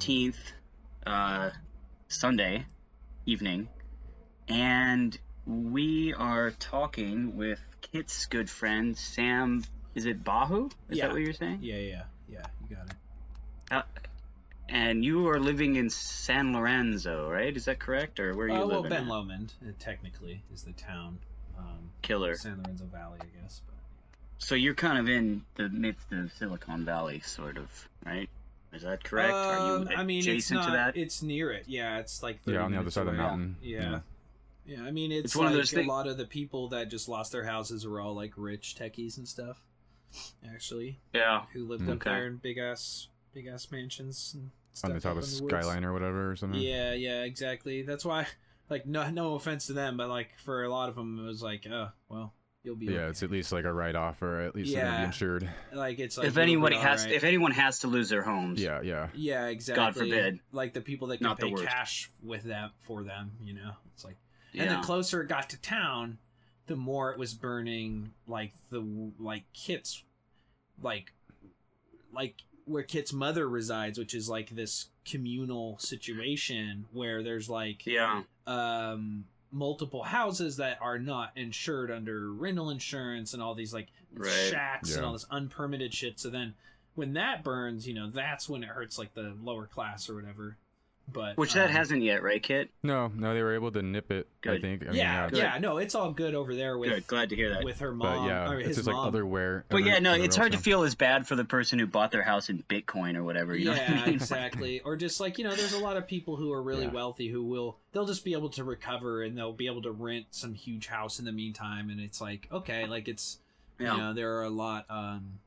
It is 13th, uh, Sunday evening, and we are talking with Kit's good friend, Sam. Is it Bahu? Is Yeah. that what you're saying? Yeah, yeah, yeah. You got it. Uh, and you are living in San Lorenzo, right? Is that correct? Or where are you well, living? Ben at? Lomond uh, technically is the town. Um, Killer. San Lorenzo Valley, I guess. But So you're kind of in the midst of Silicon Valley, sort of, right? Is that correct? are you Um, I mean, it's adjacent not. to that? It's near it. Yeah, it's like Yeah, on the other minutes side of the mountain. Yeah. Yeah. yeah. I mean, it's, It's one of like those a thing- lot of the people that just lost their houses were all like rich techies and stuff. Actually, yeah. who lived up Okay. there in big ass, big ass mansions and stuff on the top of in the woods. Skyline or whatever or something. Yeah, yeah, exactly. That's why, like, no, no offense to them, but like for a lot of them, it was like, oh, well, you'll be. Yeah, okay. it's at least like a write off or at least they're Yeah. be insured. like it's like if anybody has, alright. if anyone has to lose their homes, Yeah, yeah. yeah, exactly. God forbid. Like the people that can Not pay cash with them for them, you know, it's like. yeah. And the closer it got to town, the more it was burning. Like the like Kit's, like, like where Kit's mother resides, which is like this communal situation where there's like yeah, um multiple houses that are not insured under rental insurance and all these like Right. shacks and all this unpermitted shit. So then when that burns, you know, that's when it hurts like the lower class or whatever. But which that um, hasn't yet, right, Kit? No, no, they were able to nip it. I think. I mean, yeah, yeah, no, it's all good over there with Good, glad to hear that. with her But mom yeah, or it's his just like mom. otherwhere. but yeah, no, it's hard to feel as bad for the person who bought their house in Bitcoin or whatever. You know what yeah, I mean? exactly. Or just like you know, there's a lot of people who are really Yeah. wealthy who will they'll just be able to recover and they'll be able to rent some huge house in the meantime. And it's like okay, like it's Yeah. you know there are a lot. um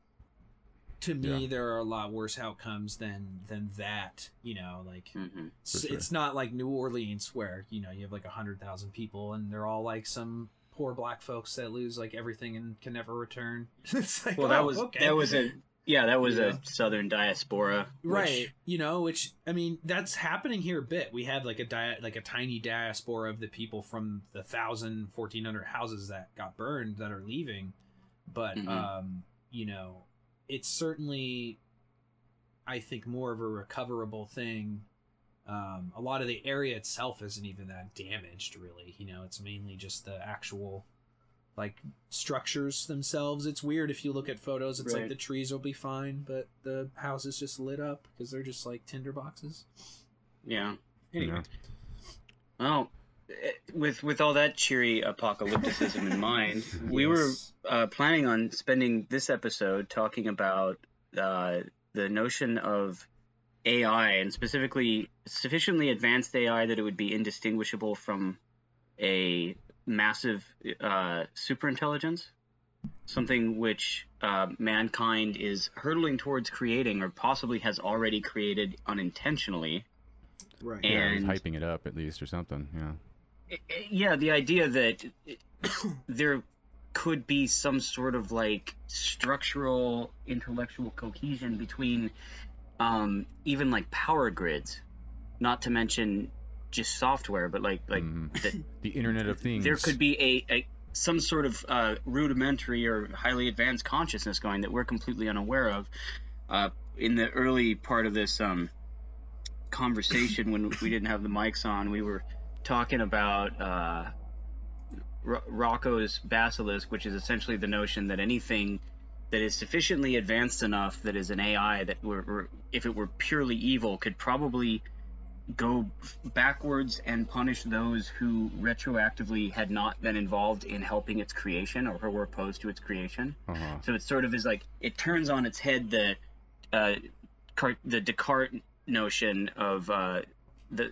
To me, Yeah. there are a lot worse outcomes than than that. You know, like hmm s- sure. it's not like New Orleans where you know you have like a hundred thousand people and they're all like some poor black folks that lose like everything and can never return. it's like Well, that oh, was okay. that was a yeah, that was Yeah. a southern diaspora, which- right you know which i mean that's happening here a bit we have like a di- like a tiny diaspora of the people from the 1000 1400 houses that got burned that are leaving but Mhm. um you know it's certainly i think more of a recoverable thing um a lot of the area itself isn't even that damaged really you know it's mainly just the actual like structures themselves it's weird if you look at photos it's Right. like the trees will be fine but the house is just lit up because they're just like tinder boxes yeah. You Anyway, know? well, with with all that cheery apocalypticism in mind, we were uh, planning on spending this episode talking about uh, the notion of AI and specifically sufficiently advanced AI that it would be indistinguishable from a massive uh, superintelligence, something which uh, mankind is hurtling towards creating or possibly has already created unintentionally. right And- Yeah, he's hyping it up at least or something. Yeah. Yeah the idea that there could be some sort of like structural intellectual cohesion between um, even like power grids not to mention just software but like like Mhm. that The Internet of Things. there could be a, a some sort of uh, rudimentary or highly advanced consciousness going that we're completely unaware of. Uh, in the early part of this um, conversation, when we didn't have the mics on, we were talking about uh, Ro- Roko's basilisk, which is essentially the notion that anything that is sufficiently advanced enough that is an AI that were, were if it were purely evil could probably go backwards and punish those who retroactively had not been involved in helping its creation or who were opposed to its creation. Uh-huh. So it sort of is like it turns on its head the uh, the Descartes notion of uh, the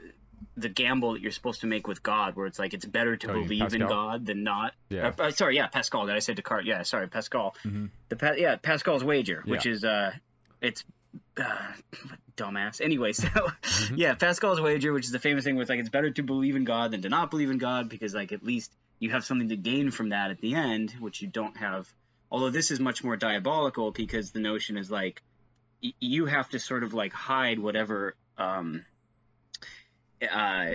the gamble that you're supposed to make with God, where it's like it's better to Oh, believe in God than not. Yeah. Uh, uh, sorry, yeah, Pascal. Did I say Descartes? Yeah, sorry, Pascal. Mhm. The pa- yeah Pascal's wager, which is uh, it's uh, dumbass. Anyway, so Mm-hmm. yeah, Pascal's wager, which is the famous thing where it's like it's better to believe in God than to not believe in God because like at least you have something to gain from that at the end, which you don't have. Although this is much more diabolical because the notion is like y- you have to sort of like hide whatever um, uh,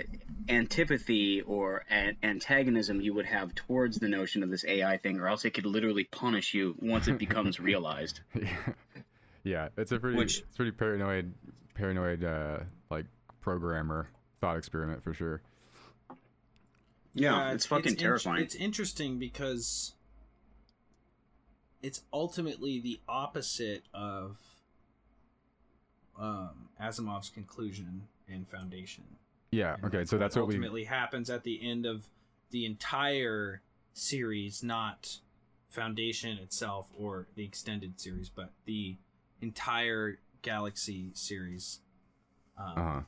antipathy or an- antagonism you would have towards the notion of this AI thing, or else it could literally punish you once it becomes realized. Yeah. Yeah, it's a pretty, Which- it's pretty paranoid, paranoid, uh, like programmer thought experiment for sure. Yeah, it's, fucking int- terrifying. it's interesting because it's ultimately the opposite of um, Asimov's conclusion in Foundation. Yeah. And, Okay. like, So that's what we. ultimately happens at the end of the entire series, not Foundation itself or the extended series, but the entire Galaxy series. Um, Uh huh.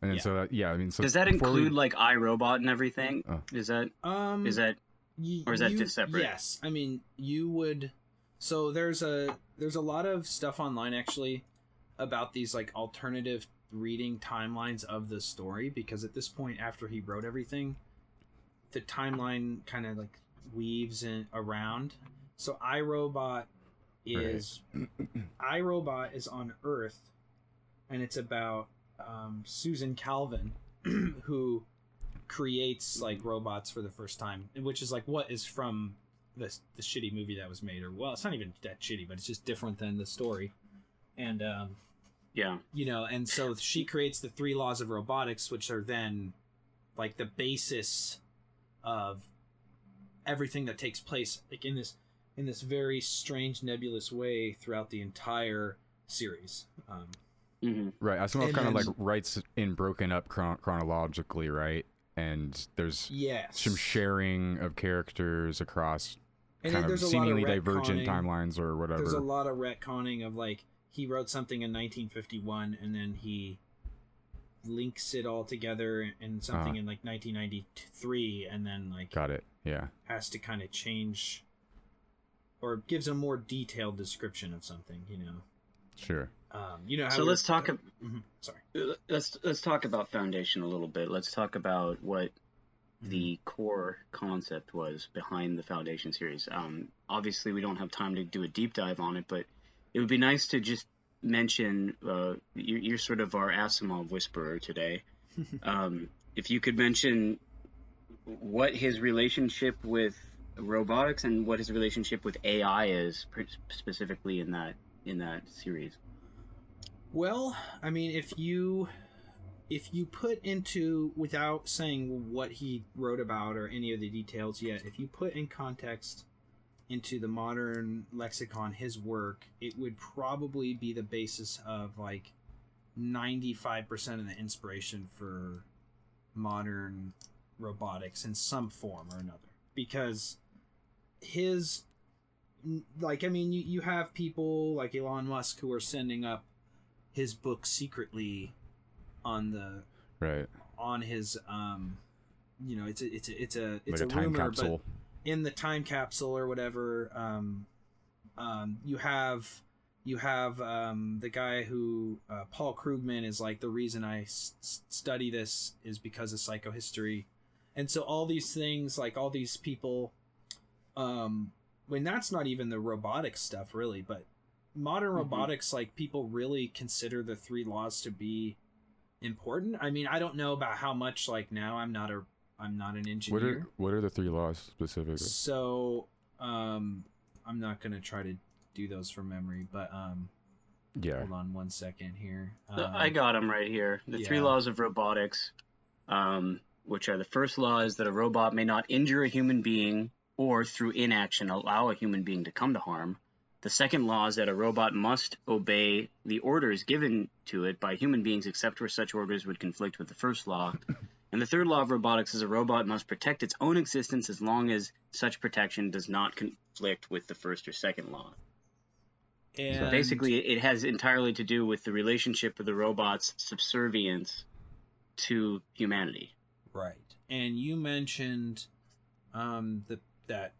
And then Yeah. so that, yeah, I mean, so Does that before we- include like I, Robot and everything? Oh. Is that Um, is that Or is that you- just separate? Yes, I mean you would. So there's a there's a lot of stuff online actually about these like alternative reading timelines of the story because at this point after he wrote everything, the timeline kind of like weaves in around. So I, Robot is I, Robot is on Earth, and it's about um, Susan Calvin, who creates like robots for the first time, which is like what is from the the shitty movie that was made, or well, it's not even that shitty, but it's just different than the story, and um, yeah? you know, and so she creates the three laws of robotics, which are then like the basis of everything that takes place, like in this in this very strange nebulous way throughout the entire series. Um, hmm Right. Asimov And kind of like writes in broken up chron- chronologically, right? And there's yes, some sharing of characters across And kind of there's a lot of seemingly divergent timelines or whatever. There's a lot of retconning of like he wrote something in 1951 and then he links it all together in something Uh-huh. in like 1993 and then like Got it. Yeah. has to kind of change or gives a more detailed description of something, you know. Sure. Um, you know how So let's were- talk. ab- Mhm, Sorry. Let's let's talk about Foundation a little bit. Let's talk about what the core concept was behind the Foundation series. Um, obviously, we don't have time to do a deep dive on it, but it would be nice to just mention. Uh, you, you're sort of our Asimov whisperer today. um, if you could mention what his relationship with robotics and what his relationship with AI is, specifically in that in that series. Well, I mean, if you if you put into without saying what he wrote about or any of the details yet, if you put in context into the modern lexicon his work, it would probably be the basis of like 95% of the inspiration for modern robotics in some form or another because his like i mean you, you have people like elon musk who are sending up his book secretly on the Right. on his um you know it's a it's a it's a it's like a, a, time rumor capsule. but in the time capsule or whatever um um you have you have um the guy who uh, paul krugman is like the reason i s- study this is because of psychohistory and so all these things like all these people um when that's not even the robotic stuff really but modern Mhm. robotics like people really consider the three laws to be important i mean i don't know about how much like now i'm not a i'm not an engineer What are what are the three laws specifically? so um i'm not gonna try to do those from memory but um Yeah. hold on one second here Uh, um, I got them right here. The three laws of robotics, um, which are the first law is that a robot may not injure a human being or through inaction allow a human being to come to harm. The second law is that a robot must obey the orders given to it by human beings except where such orders would conflict with the first law. And the third law of robotics is a robot must protect its own existence as long as such protection does not conflict with the first or second law. and So basically, it has entirely to do with the relationship of the robot's subservience to humanity. right. And you mentioned um the that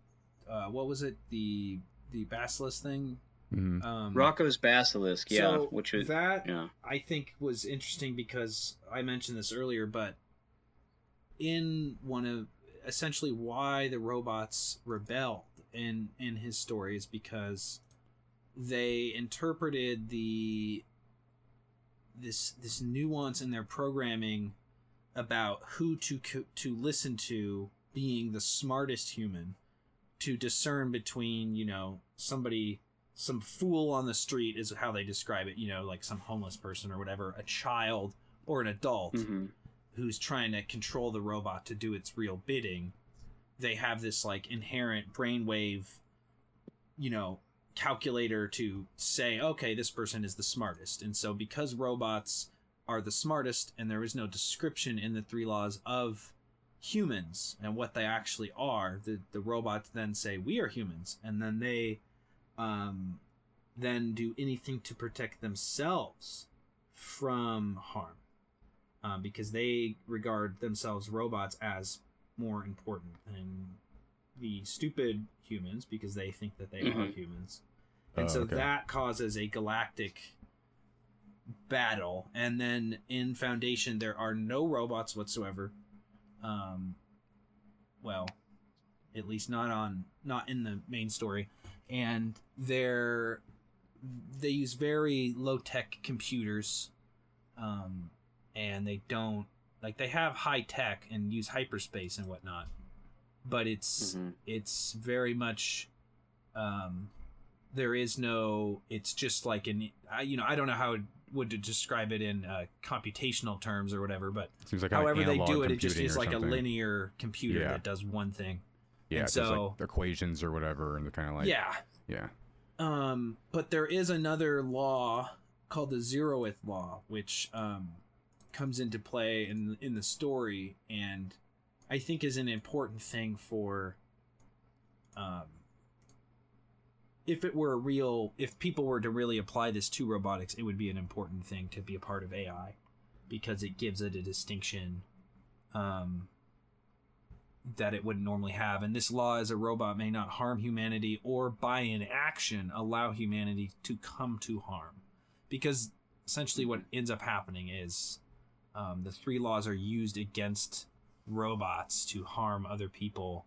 uh what was it? The the basilisk thing? Hmm um Roko's Basilisk, yeah, so which was that yeah, I think was interesting because I mentioned this earlier, but in one of essentially why the robots rebelled in in his story is because they interpreted the this this nuance in their programming about who to to listen to being the smartest human to discern between you know somebody some fool on the street is how they describe it. You know, like some homeless person or whatever, a child or an adult hmm who's trying to control the robot to do its real bidding. They have this like inherent brainwave, you know, calculator to say, okay, this person is the smartest. And so because robots are the smartest and there is no description in the three laws of humans and what they actually are, the, the robots then say, we are humans. And then they um, then do anything to protect themselves from harm. Um, because they regard themselves robots as more important than the stupid humans because they think that they are Mhm. humans. And Oh, so okay. that causes a galactic battle. And then in Foundation, there are no robots whatsoever. Um, well, at least not on not in the main story, and they're they use very low tech computers, um, and they don't like they have high tech and use hyperspace and whatnot, but it's Mhm. it's very much um there is no it's just like an I, you know i don't know how it would to describe it in uh, computational terms or whatever but Seems like however they do it it just is or like a linear computer Yeah. that does one thing Yeah, and so- like equations or whatever, and they're kind of like yeah yeah. um but there is another law called the zeroth law which um comes into play in in the story and i think is an important thing for um if it were a real if people were to really apply this to robotics it would be an important thing to be a part of ai because it gives it a distinction um that it wouldn't normally have. And this law is a robot may not harm humanity or by inaction allow humanity to come to harm. Because essentially what ends up happening is um, the three laws are used against robots to harm other people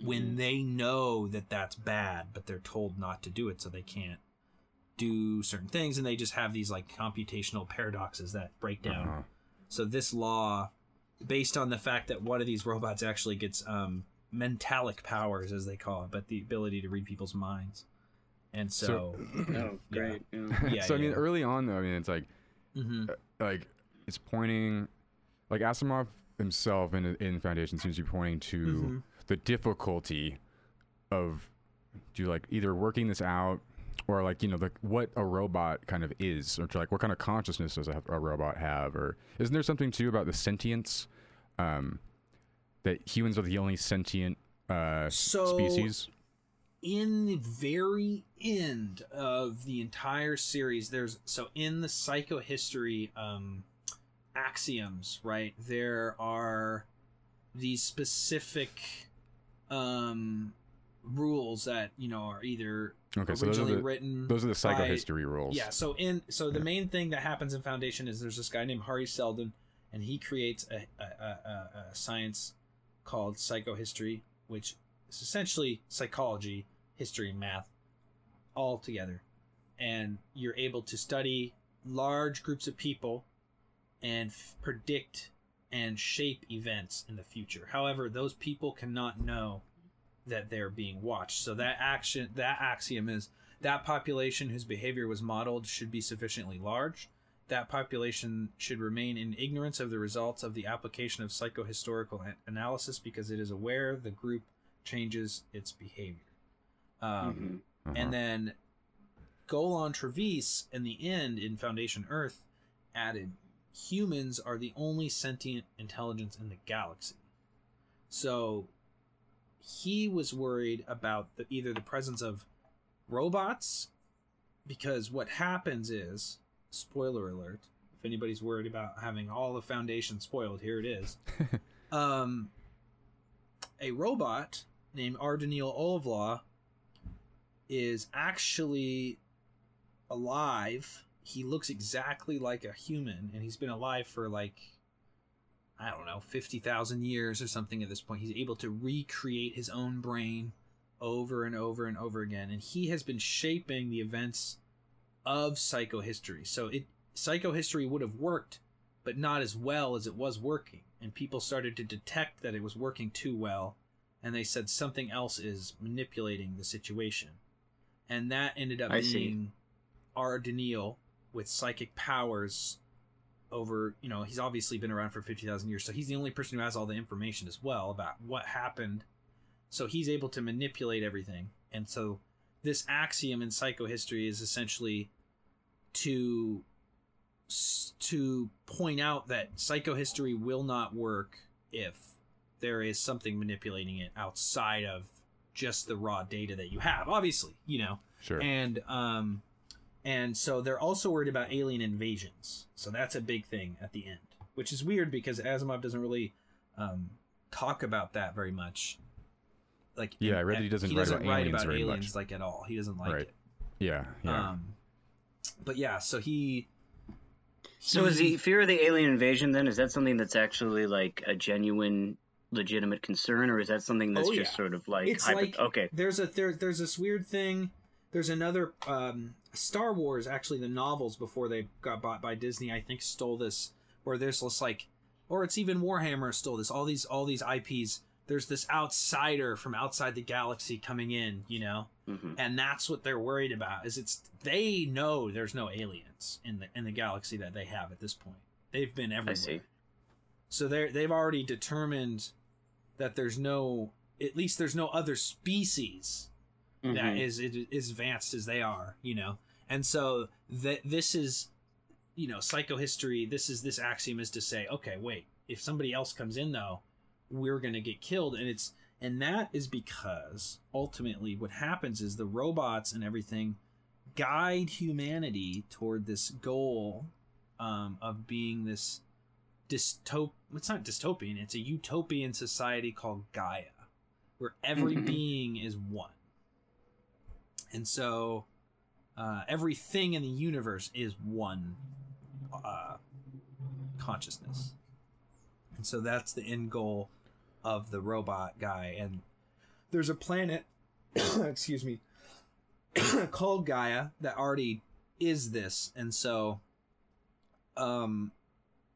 when Mhm. they know that that's bad, but they're told not to do it, so they can't do certain things, and they just have these like computational paradoxes that break down. Uh-huh. So this law, based on the fact that one of these robots actually gets um, mentalic powers, as they call it, but the ability to read people's minds, and so, Oh, great. Yeah. Yeah, so I mean, early on though, I mean, it's like Mhm. like it's pointing, like Asimov himself in in Foundation seems to be pointing to Mhm. the difficulty of do like either working this out or like you know like what a robot kind of is or like what kind of consciousness does a, a robot have or isn't there something too about the sentience um that humans are the only sentient uh So- species in the very end of the entire series there's so in the psychohistory um axioms right? There are these specific um rules that you know are either okay so those are originally the written those are the by- psychohistory rules. Yeah so in so the Yeah. main thing that happens in foundation is there's this guy named hari seldon and he creates a, a, a, a- a science called psychohistory which is essentially psychology history and math all together. And you're able to study large groups of people and f- predict and shape events in the future however those people cannot know that they're being watched so that action that axiom is that population whose behavior was modeled should be sufficiently large that population should remain in ignorance of the results of the application of psychohistorical an- analysis because it is aware the group changes its behavior um, Mhm. Uh-huh. and then Golan Trevize in the end in Foundation Earth added humans are the only sentient intelligence in the galaxy. So he was worried about the, either the presence of robots because what happens is spoiler alert if anybody's worried about having all the foundation spoiled here it is um a robot named R. Daneel Olivaw is actually alive. He looks exactly like a human, and he's been alive for like I don't know, fifty thousand years or something. At this point, he's able to recreate his own brain over and over and over again, and he has been shaping the events of psychohistory. So it psychohistory would have worked, but not as well as it was working, and people started to detect that it was working too well, and they said something else is manipulating the situation and that ended up I see. being R. Daneel with psychic powers over you know he's obviously been around for 50,000 years so he's the only person who has all the information as well about what happened. So he's able to manipulate everything. And so this axiom in psychohistory is essentially to to point out that psychohistory will not work if there is something manipulating it outside of just the raw data that you have obviously you know. Sure. and um and so they're also worried about alien invasions so that's a big thing at the end which is weird because asimov doesn't really um talk about that very much like Yeah, I read that he doesn't he write doesn't about write aliens about very much. like at all he doesn't like Right. it yeah. Yeah. um but yeah so he So is the fear of the alien invasion then? Is that something that's actually like a genuine, legitimate concern, or is that something that's Oh, just yeah. sort of like, it's hypo- like okay, there's a there, there's this weird thing there's another um star wars actually the novels before they got bought by disney i think stole this where there's this like or it's even warhammer stole this all these all these ips there's this outsider from outside the galaxy coming in you know? Hmm and that's what they're worried about is it's they know there's no aliens in the in the galaxy that they have at this point. They've been everywhere. so they're they've already determined that there's no at least there's no other species that Mhm. is as advanced as they are you know and so that this is you know psychohistory this is this axiom is to say okay wait if somebody else comes in though we're going to get killed and it's and that is because ultimately what happens is the robots and everything guide humanity toward this goal um, of being this dystop it's not dystopian it's a utopian society called gaia where every Mhm. being is one and so uh, everything in the universe is one uh, consciousness. And so that's the end goal of the robot guy. And there's a planet excuse me called gaia that already is this. And so um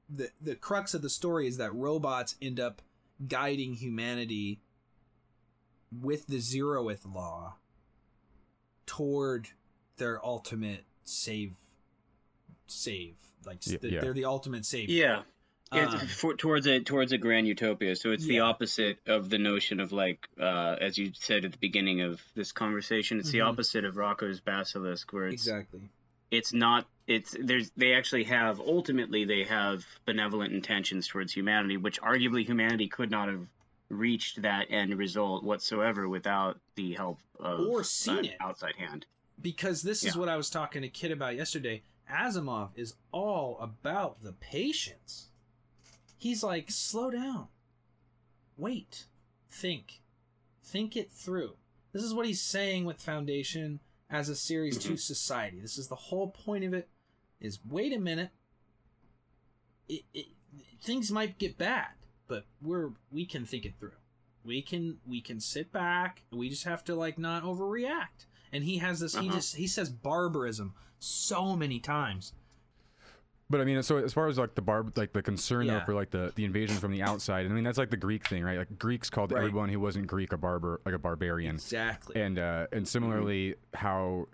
the the crux of the story is that robots end up guiding humanity with the zeroth law toward their ultimate save save like Y- the- yeah. they're the ultimate save Yeah. It's Um, for, towards a towards a grand utopia. So it's the opposite of the notion of like, uh, as you said at the beginning of this conversation, it's the Mhm. opposite of Roko's Basilisk, where it's exactly it's not it's there's they actually have ultimately they have benevolent intentions towards humanity, which arguably humanity could not have reached that end result whatsoever without the help of Or seen it. outside hand. because this is what I was talking to Kit about yesterday. Asimov is all about the patience. He's like, slow down, wait, think, think it through. This is what he's saying with Foundation as a series to society. This is the whole point of it. Is wait a minute. It, it things might get bad, but we're we can think it through. We can we can sit back. We just have to like not overreact. And he has this. He Uh-huh. just he says barbarism so many times. But I mean, so as far as like the barb, like the concern Yeah. though for like the the invasion from the outside, I mean that's like the Greek thing, right? Like Greeks called Right. everyone who wasn't Greek a barbar, like a barbarian, Exactly. and uh, and similarly how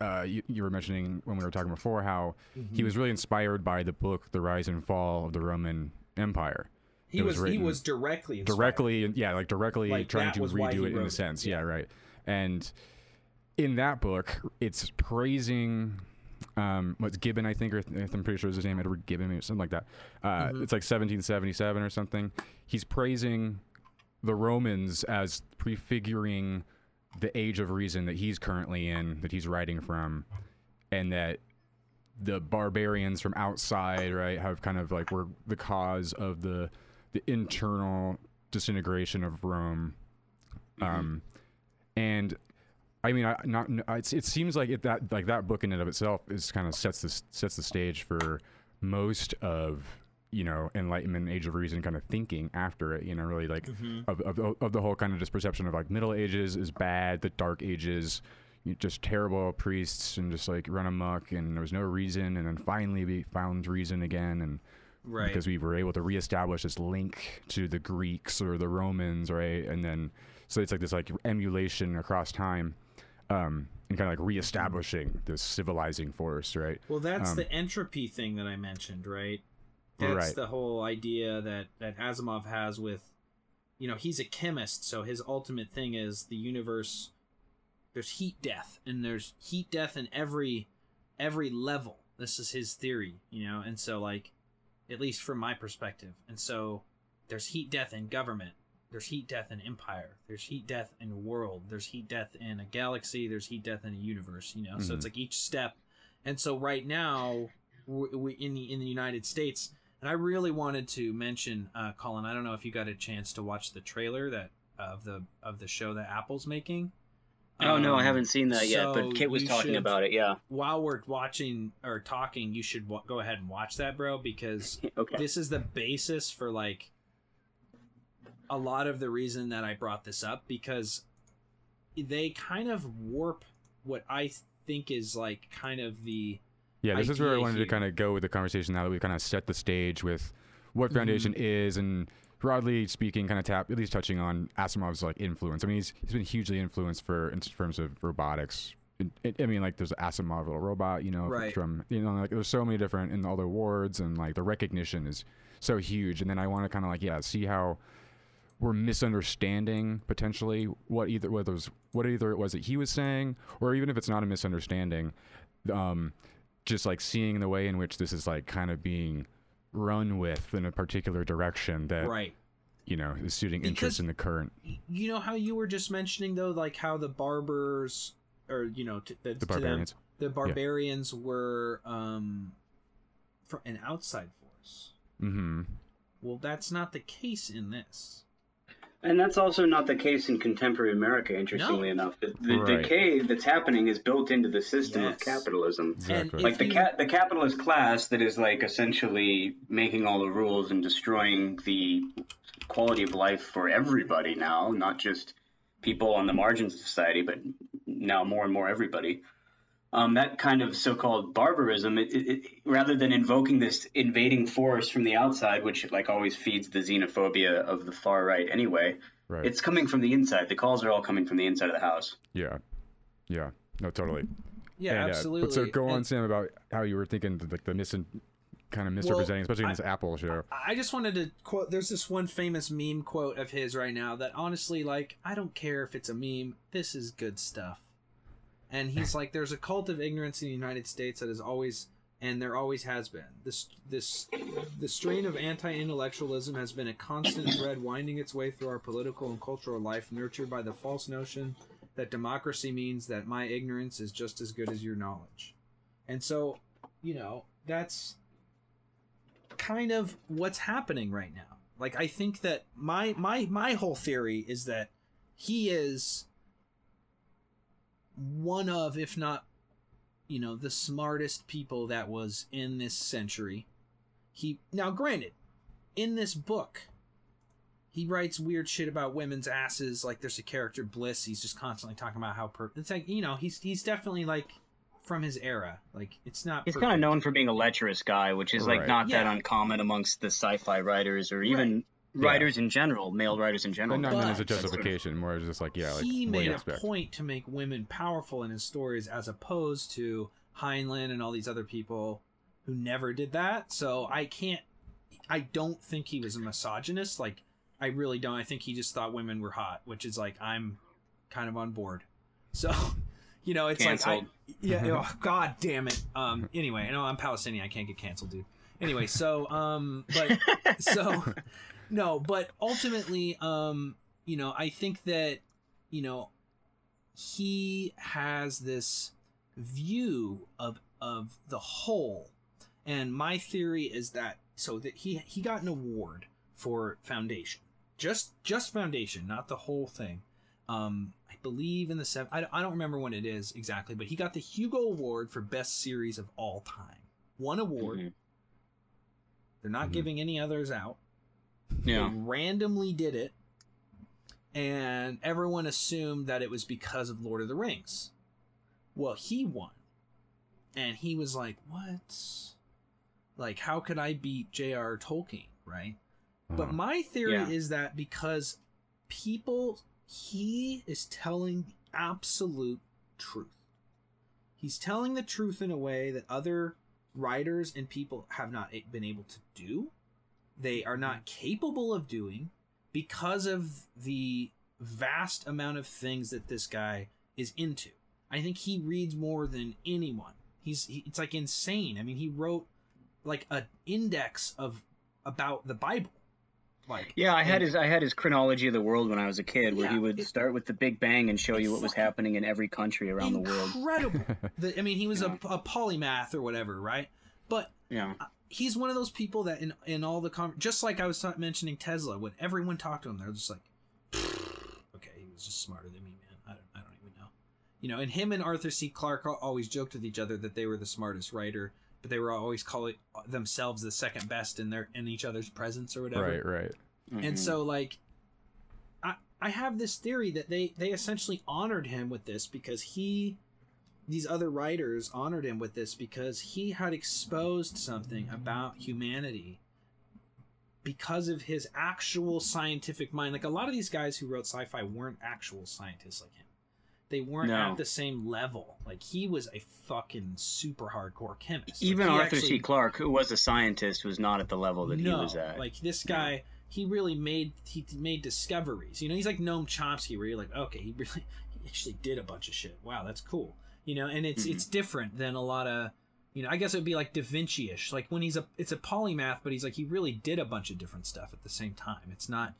uh, you, you were mentioning when we were talking before how Mm-hmm. he was really inspired by the book The Rise and Fall of the Roman Empire. He was, was he was directly inspired. directly yeah like directly Like, trying to was why he redo it in a it, sense yeah. yeah. right and in that book it's praising um what's gibbon i think or th- i'm pretty sure is his name edward gibbon or something like that uh Mhm. it's like 1777 or something he's praising the romans as prefiguring the age of reason that he's currently in that he's writing from and that the barbarians from outside right have kind of like were the cause of the the internal disintegration of Rome. Um, and I mean, I not it's, it seems like it that like that book in and of itself is kind of sets the sets the stage for most of you know Enlightenment, Age of Reason kind of thinking after it. You know, really like Mhm. of, of of the whole kind of just perception of like Middle Ages is bad, the Dark Ages. Just terrible priests and just like run amok, and there was no reason, and then finally we found reason again, and Right. because we were able to reestablish this link to the Greeks or the Romans, right? And then so it's like this like emulation across time. Um, and kind of like reestablishing this civilizing force, right? Well, that's Um, the entropy thing that I mentioned, right? That's Right. the whole idea that that Asimov has with, you know, he's a chemist, so his ultimate thing is the universe. There's heat death, and there's heat death in every every level. This is his theory, you know, and so like, at least from my perspective, and so there's heat death in government. There's heat death in empire. There's heat death in world. There's heat death in a galaxy. There's heat death in a universe. You know, so Mhm. it's like each step. And so right now, we in the in the United States, and I really wanted to mention, uh, Colin. I don't know if you got a chance to watch the trailer that of the of the show that Apple's making. Oh no, I Um, haven't seen that yet, so but Kit was talking should- about it. Yeah. While we're watching or talking, you should w- go ahead and watch that, bro, because Okay. this is the basis for like a lot of the reason that I brought this up because they kind of warp what I think is like kind of the Yeah, this is where I idea wanted to kind of go with the conversation now that we kind of set the stage with what Mm-hmm. Foundation is and broadly speaking, kind of tap at least touching on Asimov's like influence. I mean, he's he's been hugely influenced for in terms of robotics. It- it- I mean, like there's Asimov little robot, you know, Right. from you know, like there's so many different in all the awards and like the recognition is so huge. And then I want to kind of like yeah, see how we're misunderstanding potentially what either what was what either it was that he was saying, or even if it's not a misunderstanding, um, just like seeing the way in which this is like kind of being run with in a particular direction that right. you know is suiting Because- interest in the current You know how you were just mentioning though, like how the barbers or you know to, the, the to them, barbarians. the barbarians were um for an outside force. Mm-hmm. Well, that's not the case in this. And that's also not the case in contemporary America, interestingly No. enough. The, the Right. decay that's happening is built into the system Yes. of capitalism. Exactly. Like the you- cat, the capitalist class that is like essentially making all the rules and destroying the quality of life for everybody now, not just people on the margins of society, but now more and more everybody. Um, that kind of so-called barbarism, it, it, it, rather than invoking this invading force from the outside, which like always feeds the xenophobia of the far right anyway, right. it's coming from the inside. The calls are all coming from the inside of the house. yeah. Yeah. No, totally. Yeah, And, uh, absolutely. but so go on, And Sam, about how you were thinking like the mis kind of misrepresenting, especially in I- this Apple show. I just wanted to quote. There's this one famous meme quote of his right now that honestly, like, I don't care if it's a meme. This is good stuff. And he's like, "There's a cult of ignorance in the United States that is always, and there always has been. This, this, the strain of anti-intellectualism has been a constant thread winding its way through our political and cultural life, nurtured by the false notion that democracy means that my ignorance is just as good as your knowledge." And so, you know, that's kind of what's happening right now. Like I think that my my my whole theory is that he is one of if not you know the smartest people that was in this century. He now granted in this book he writes weird shit about women's asses like there's a character Bliss he's just constantly talking about how per- it's like you know he's he's definitely like from his era like it's not He's kind of known for being a lecherous guy, which is like Right. not that uncommon amongst the sci-fi writers or even writers in general, male writers in general. And not meant as a But- justification, more as just like, yeah, like he what made a point to make women powerful in his stories as opposed to Heinlein and all these other people who never did that. So I can't I don't think he was a misogynist. Like I really don't. I think he just thought women were hot, which is like I'm kind of on board. So you know, it's like I yeah, oh, god damn it. Um anyway, I know I'm Palestinian, I can't get canceled, dude. Anyway, so um but so no but ultimately um you know i think that you know he has this view of of the whole. And my theory is that so that he he got an award for foundation. Just just foundation not the whole thing. Um i believe in the seven I, I don't remember when it is exactly but he got the hugo award for best series of all time. One award. Mhm. they're not Mhm. giving any others out Yeah. they randomly did it, and everyone assumed that it was because of Lord of the Rings. Well, he won. And he was like, What? Like, how could I beat J.R. Tolkien, right? But Uh-huh. my theory Yeah. is that because people, he is telling the absolute truth. he's telling the truth in a way that other writers and people have not been able to do. They are not hmm. capable of doing because of the vast amount of things that this guy is into. I think he reads more than anyone. He's he, it's like insane. I mean, he wrote like an index of about the Bible. Like Yeah, I had and- his I had his chronology of the world when I was a kid, where he would it- start with the Big Bang and show you what was happening in every country around the world. incredible. I mean, he was Yeah. a, a polymath or whatever, right? But Yeah, he's one of those people that in in all the con- just like I was ta- mentioning Tesla, when everyone talked to him, they're just like, okay, he was just smarter than me, man. I don't, I don't even know, you know. And him and Arthur C. Clarke always joked with each other that they were the smartest writer, but they were always calling themselves the second best in their in each other's presence or whatever. Right, right. And Mhm. so like I I have this theory that they they essentially honored him with this because he these other writers honored him with this because he had exposed something about humanity because of his actual scientific mind. Like a lot of these guys who wrote sci-fi weren't actual scientists like him. They weren't No. at the same level. Like he was a fucking super hardcore chemist. Even he Arthur actually- C. Clarke, who was a scientist, was not at the level that he was at. like this guy, he really made he made discoveries. You know, he's like Noam Chomsky, where you're like, okay, he really he actually did a bunch of shit. Wow, that's cool. You know, and it's Mhm. it's different than a lot of you know. I guess it would be like Da Vinci-ish. Like when he's a it's a polymath, but he's like he really did a bunch of different stuff at the same time. It's not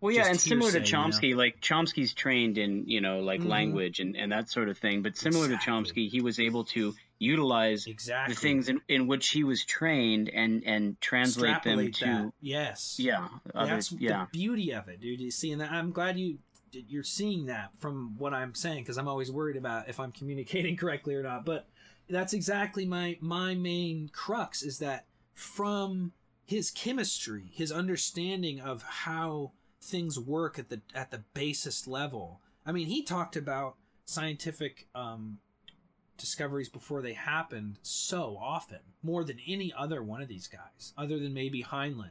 Well, yeah, and similar to hearsay, you know? Chomsky, like Chomsky's trained in you know like Mhm. language and, and that sort of thing. But similar Exactly. to Chomsky, he was able to utilize exactly the things in, in which he was trained and and translate them to that. Yes. yeah other, That's yeah the beauty of it, dude. You see, and I'm glad you you're seeing that from what I'm saying because I'm always worried about if I'm communicating correctly or not. But that's exactly my my main crux is that from his chemistry, his understanding of how things work at the at the basest level. I mean, he talked about scientific um, discoveries before they happened so often, more than any other one of these guys, other than maybe Heinlein.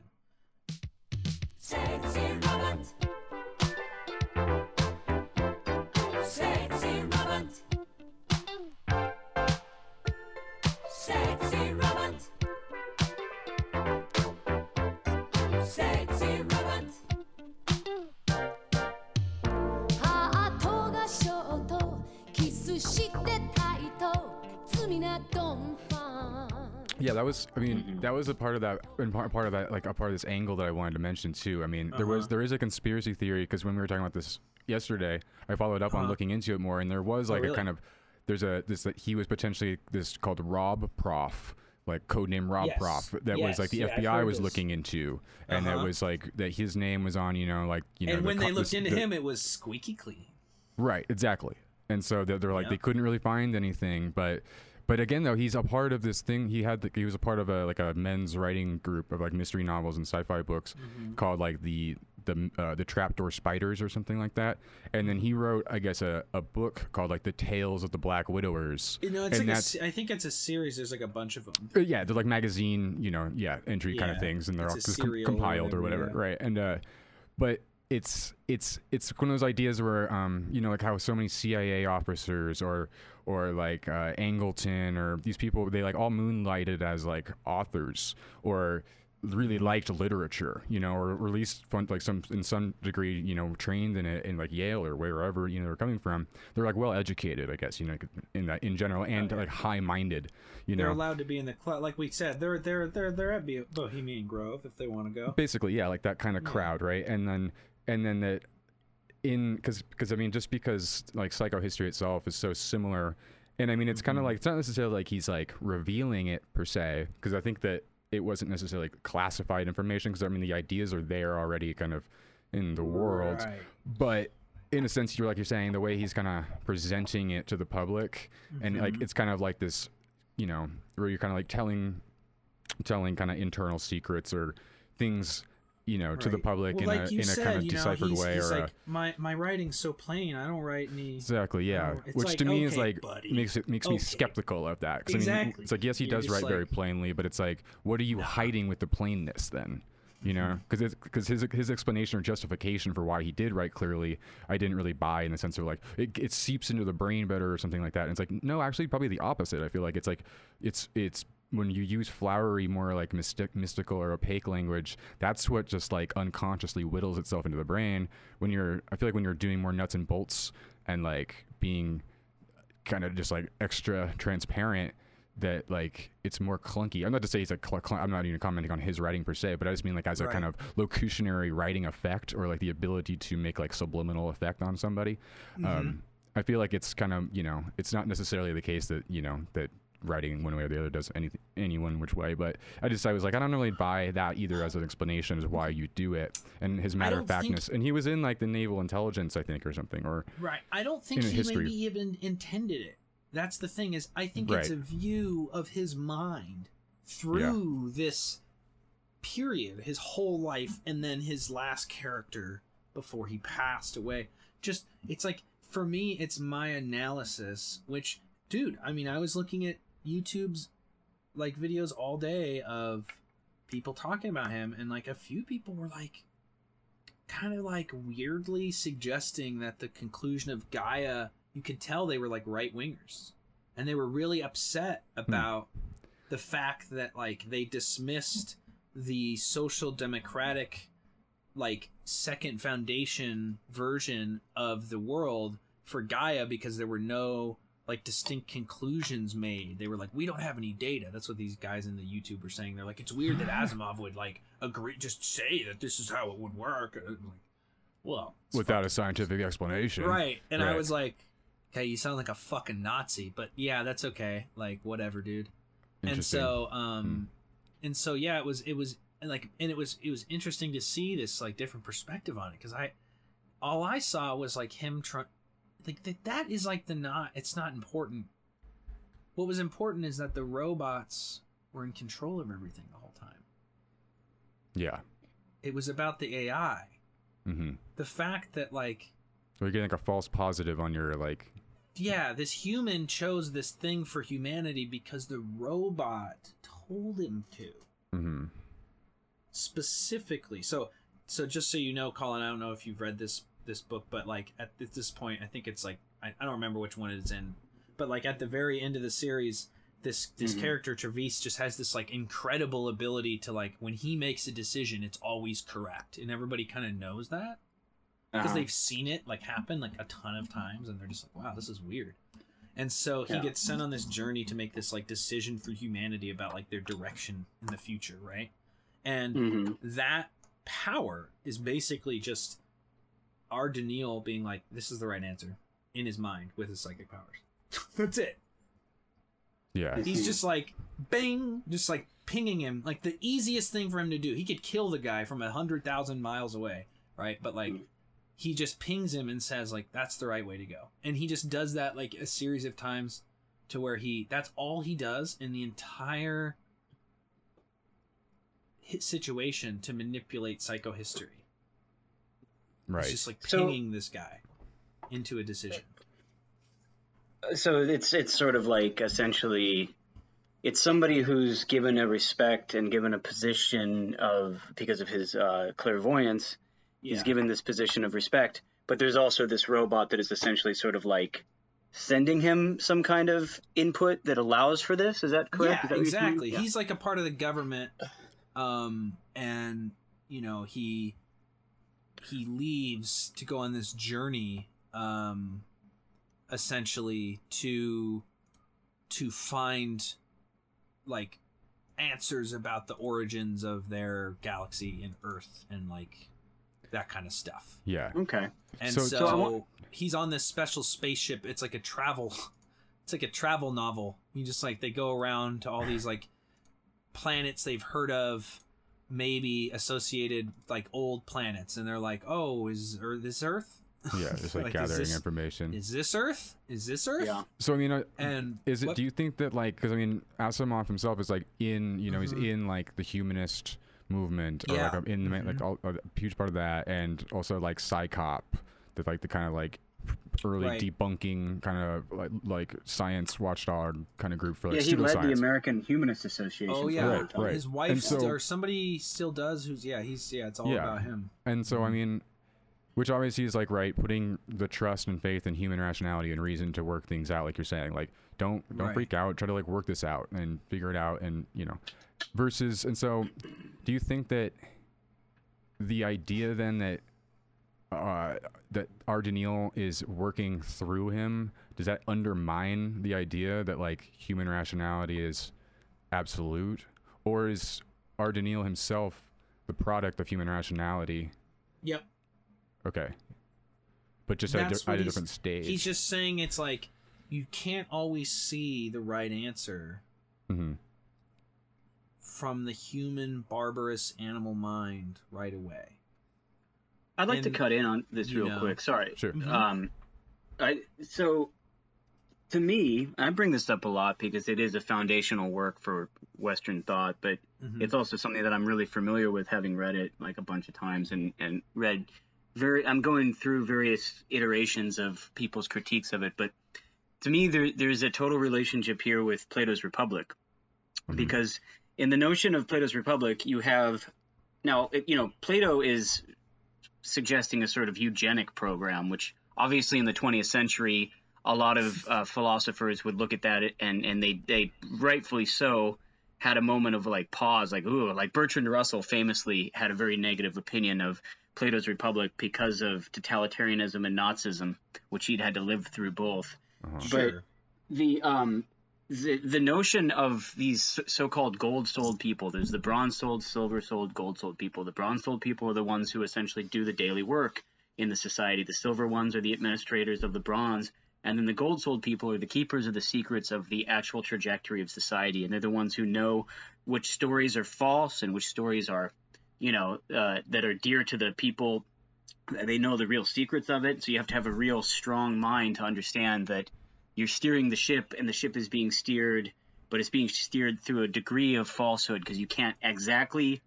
Yeah, that was. I mean, Mhm. that was a part of that, and part, part of that, like a part of this angle that I wanted to mention too. I mean, there was Uh-huh. there is a conspiracy theory because when we were talking about this yesterday, I followed up on Uh-huh. looking into it more, and there was like really? a kind of there's a this that he was potentially this called Rob Prof. Like codename Rob Yes. Prof. That was like the yeah, FBI was this. looking into, and that Uh-huh. was like that his name was on, you know, like you know. and the when co- they looked this- into the- him, it was squeaky clean. Right, exactly. And so they're, they're like Yeah. they couldn't really find anything, but but again though he's a part of this thing. He had the, he was a part of a like a men's writing group of like mystery novels and sci-fi books Mm-hmm. called like the the uh, the trapdoor spiders or something like that. And then he wrote I guess a, a book called like the Tales of the Black Widowers. You know, it's And like a I think it's a series. There's like a bunch of them. Uh, yeah, they're like magazine, you know, yeah, entry kind of things, and they're all just com- or compiled or whatever, whatever, yeah. right? And uh, but it's it's it's one of those ideas where um, you know, like how so many CIA officers or or like uh, Angleton or these people, they like all moonlighted as like authors or really liked literature, you know, or, or at least fun, like some in some degree, you know, trained in it in like Yale or wherever you know they're coming from. They're like well educated, I guess, you know, in that in general, and like high minded, you know. They're allowed to be in the club, like we said. They're they're they're they're at Bo- Bohemian Grove if they want to go. basically yeah like that kind of crowd right and then and then that in because because i mean just because like psychohistory itself is so similar and i mean it's kind of like it's not necessarily like he's like revealing it per se because i think that it wasn't necessarily classified information because i mean the ideas are there already kind of in the world Right. but in a sense you're like you're saying the way he's kind of presenting it to the public and like Mhm. it's kind of like this you know where you're kind of like telling telling kind of internal secrets or things you know to the public Well, in like a in a kind of you know, deciphered he's, way he's or like a, my my writing's so plain. I don't write any. exactly yeah which like, to me is like buddy. makes it makes me skeptical of that 'Cause, I mean, Exactly. it's like yes he You're does write very plainly but it's like what are you Nah. hiding with the plainness then You know, mm-hmm. because because his his explanation or justification for why he did write clearly, I didn't really buy in the sense of like it, it seeps into the brain better or something like that. And it's like no, actually, probably the opposite. I feel like it's like it's it's when you use flowery, more like mystic, mystical or opaque language, that's what just like unconsciously whittles itself into the brain. When you're, I feel like when you're doing more nuts and bolts and like being kind of just like extra transparent, that like it's more clunky. I'm not to say he's a cl- cl- I'm not even commenting on his writing per se, but I just mean like as a kind of locutionary writing effect or like the ability to make like subliminal effect on somebody. Mm-hmm. Um, I feel like it's kind of you know it's not necessarily the case that you know that writing one way or the other does any any one which way, but I just I was like I don't really buy that either as an explanation as why you do it and his matter of factness. And he was in like the naval intelligence I think or something or Right. I don't think he history. maybe even intended it. That's the thing is I think it's a view of his mind through this period, his whole life and then his last character before he passed away. Just it's like for me it's my analysis which dude, I mean I was looking at YouTube's like videos all day of people talking about him and like a few people were like kind of like weirdly suggesting that the conclusion of Gaia, you could tell they were like right wingers. And they were really upset hmm. about the fact that like they dismissed the social democratic like second foundation version of the world for Gaia because there were no like distinct conclusions made. They were like, we don't have any data. That's what these guys in the YouTube were saying. They're like, it's weird that Asimov would like agree, just say that this is how it would work. And I'm like, well, without a scientific explanation. Right. And I was like, okay, you sound like a fucking Nazi, but yeah, that's okay. Like, whatever, dude. And Hmm. so, um, and so, yeah, it was, it was and like, and it was, it was interesting to see this like different perspective on it. Cause I, all I saw was like him trying, like that, that is like the not, it's not important. What was important is that the robots were in control of everything the whole time. yeah. It was about the AI. Mm-hmm. The fact that like, you're getting like a false positive on your like yeah, this human chose this thing for humanity because the robot told him to mm-hmm. specifically. So, so just so you know, Colin, I don't know if you've read this this book, but like at this point, I think it's like I, I don't remember which one it's in, but like at the very end of the series, this this Mhm. character Trevize just has this like incredible ability to like when he makes a decision, it's always correct, and everybody kind of knows that because Uh-huh. they've seen it like happen like a ton of times and they're just like wow this is weird and so he Yeah. gets sent on this journey to make this like decision for humanity about like their direction in the future right and Mhm. that power is basically just R. Daneel being like this is the right answer in his mind with his psychic powers. That's it. Yeah. he's just like bang just like pinging him. Like the easiest thing for him to do he could kill the guy from a hundred thousand miles away right? But like Mm. he just pings him and says like that's the right way to go. And he just does that like a series of times to where he that's all he does in the entire hit situation to manipulate psychohistory Right. it's just like So- pinging this guy into a decision so it's it's sort of like essentially it's somebody who's given a respect and given a position of because of his uh, clairvoyance yeah he's given this position of respect but there's also this robot that is essentially sort of like sending him some kind of input that allows for this is that correct Is Yeah, that what you're saying? exactly. Yeah. He's like a part of the government, um, and you know he he leaves to go on this journey, um, essentially to to find like answers about the origins of their galaxy and Earth and like that kind of stuff. yeah. okay And So- so, So want- he's on this special spaceship. It's like a travel it's like a travel novel. You just like they go around to all these like planets they've heard of, maybe associated like old planets, and they're like, "Oh, is Earth this Earth? Yeah. Just like, Like, is gathering this- information. Is this Earth? Is this Earth?" yeah so I mean, uh, And is it? what- Do you think that like because I mean, Asimov himself is like in you know Mhm. he's in like the humanist movement or like Yeah. a- in the ma- like all, a huge part of that, and also like CSICOP, that like the kind of like early Right. debunking kind of like, like science watchdog kind of group for like yeah, he led pseudoscience. the American Humanist Association. Oh yeah, long Right, right. his wife so- or somebody still does. Who's yeah, he's yeah, it's all Yeah. about him. And so, I mm-hmm. mean, which obviously is like right, putting the trust and faith in human rationality and reason to work things out, like you're saying. Like, don't don't Right. freak out. Try to like work this out and figure it out, and you know, versus. And so, do you think that the idea then that uh, that R. Daneel is working through him does that undermine the idea that like human rationality is absolute, or is R. Daneel himself the product of human rationality? Yep. Okay. But just at at a different stage. He's just saying it's like you can't always see the right answer hmm from the human barbarous animal mind right away. I'd like to cut in on this real know- quick. Sorry. Sure. Mhm. Um, I so to me, I bring this up a lot because it is a foundational work for Western thought, but Mhm. it's also something that I'm really familiar with, having read it like a bunch of times and and read very. I'm going through various iterations of people's critiques of it, but to me, there there's a total relationship here with Plato's Republic Mhm. because in the notion of Plato's Republic, you have now you know Plato is suggesting a sort of eugenic program, which obviously in the 20th century, a lot of uh, philosophers would look at that and and they they rightfully so had a moment of like pause, like ooh, like Bertrand Russell famously had a very negative opinion of Plato's Republic because of totalitarianism and Nazism, which he'd had to live through both Uh-huh. Sure. the um the the notion of these so- so-called gold-souled people there's the bronze-souled silver-souled gold-souled people. The bronze-souled people are the ones who essentially do the daily work in the society. The silver ones are the administrators of the bronze and then the gold-souled people are the keepers of the secrets of the actual trajectory of society and they're the ones who know which stories are false and which stories are you know uh, that are dear to the people. They know the real secrets of it so you have to have a real strong mind to understand that you're steering the ship and the ship is being steered but it's being steered through a degree of falsehood because you can't exactly